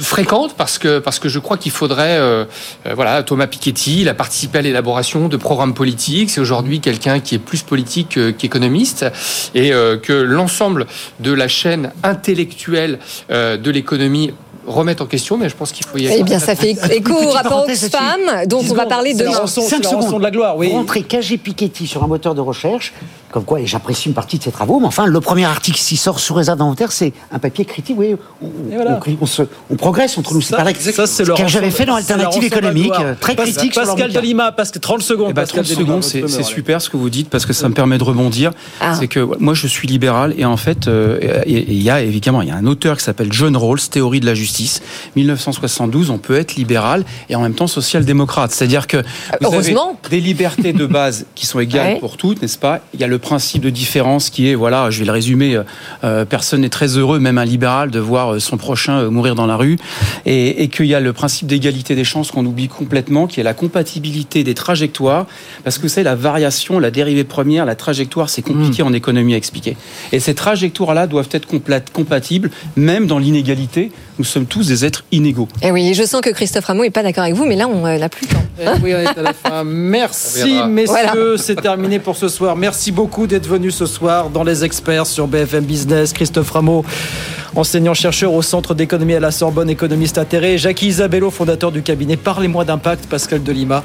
fréquente parce que parce que je crois qu'il faudrait euh, euh, voilà Thomas Piketty il a participé à l'élaboration de programmes politiques c'est aujourd'hui quelqu'un qui est plus politique que- qu'économiste et euh, que l'ensemble de la chaîne intellectuelle euh, de l'économie remettre en question mais je pense qu'il faut y Eh bien, ça fait écho au rapport Oxfam, dont on va parler demain. c'est la rançon de la gloire, oui. Vous rentrez KG Piketty sur un moteur de recherche, comme quoi, et j'apprécie une partie de ses travaux, mais enfin, le premier article qui sort sous réserve d'inventaire, c'est un papier critique. Oui, on, Et voilà. on- on se- on progresse entre nous. C'est pareil. ça, c'est ce que j'avais fait dans Alternative économique, euh, très Pas- critique Pascal bouquin. Delima, parce que 30 secondes. Eh ben, Pascal 30 Delima, secondes, c'est super ce que vous dites parce que ça me permet de rebondir. Ah. C'est que moi je suis libéral et en fait euh, il y a évidemment il y a un auteur qui s'appelle John Rawls, Théorie de la justice, 1972. On peut être libéral et en même temps social-démocrate. C'est-à-dire que vous avez des libertés de base qui sont égales Ouais. pour toutes, n'est-ce pas? Il y a le principe de différence qui est voilà, je vais le résumer. euh, euh, personne n'est très heureux, même un libéral, de voir euh, son prochain mourir dans la rue, et, et qu'il y a le principe d'égalité des chances qu'on oublie complètement, qui est la compatibilité des trajectoires, parce que c'est la variation, la dérivée première, la trajectoire, c'est compliqué en économie à expliquer. Et ces trajectoires-là doivent être compatibles, même dans l'inégalité. Nous sommes tous des êtres inégaux. Eh oui, je sens que Christophe Rameau n'est pas d'accord avec vous, mais là, on euh, n'a plus le temps. Eh oui, on est à la fin. Merci, messieurs. Voilà. C'est terminé pour ce soir. Merci beaucoup d'être venus ce soir dans Les Experts sur BFM Business. Christophe Rameau, enseignant-chercheur au Centre d'économie à la Sorbonne, économiste atterré. Jackie Isabello, fondateur du cabinet Parlez-moi d'impact. Pascal Delima.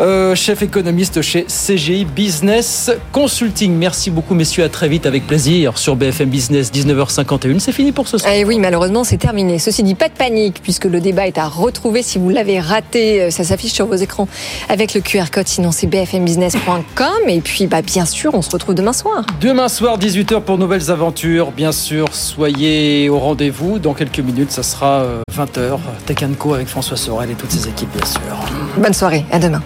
Euh, chef économiste chez CGI Business Consulting. Merci beaucoup, messieurs. À très vite, avec plaisir, sur BFM Business, 19h51. C'est fini pour ce soir. Eh oui, malheureusement, c'est terminé. Ceci dit, pas de panique, puisque le débat est à retrouver. Si vous l'avez raté, euh, ça s'affiche sur vos écrans avec le QR code. Sinon, c'est bfmbusiness.com. Et puis, bah, bien sûr, on se retrouve demain soir. Demain soir, 18h pour nouvelles aventures. Bien sûr, soyez au rendez-vous. Dans quelques minutes, ça sera euh, 20h. Tech Co avec François Sorel et toutes ses équipes, bien sûr. Bonne soirée. À demain.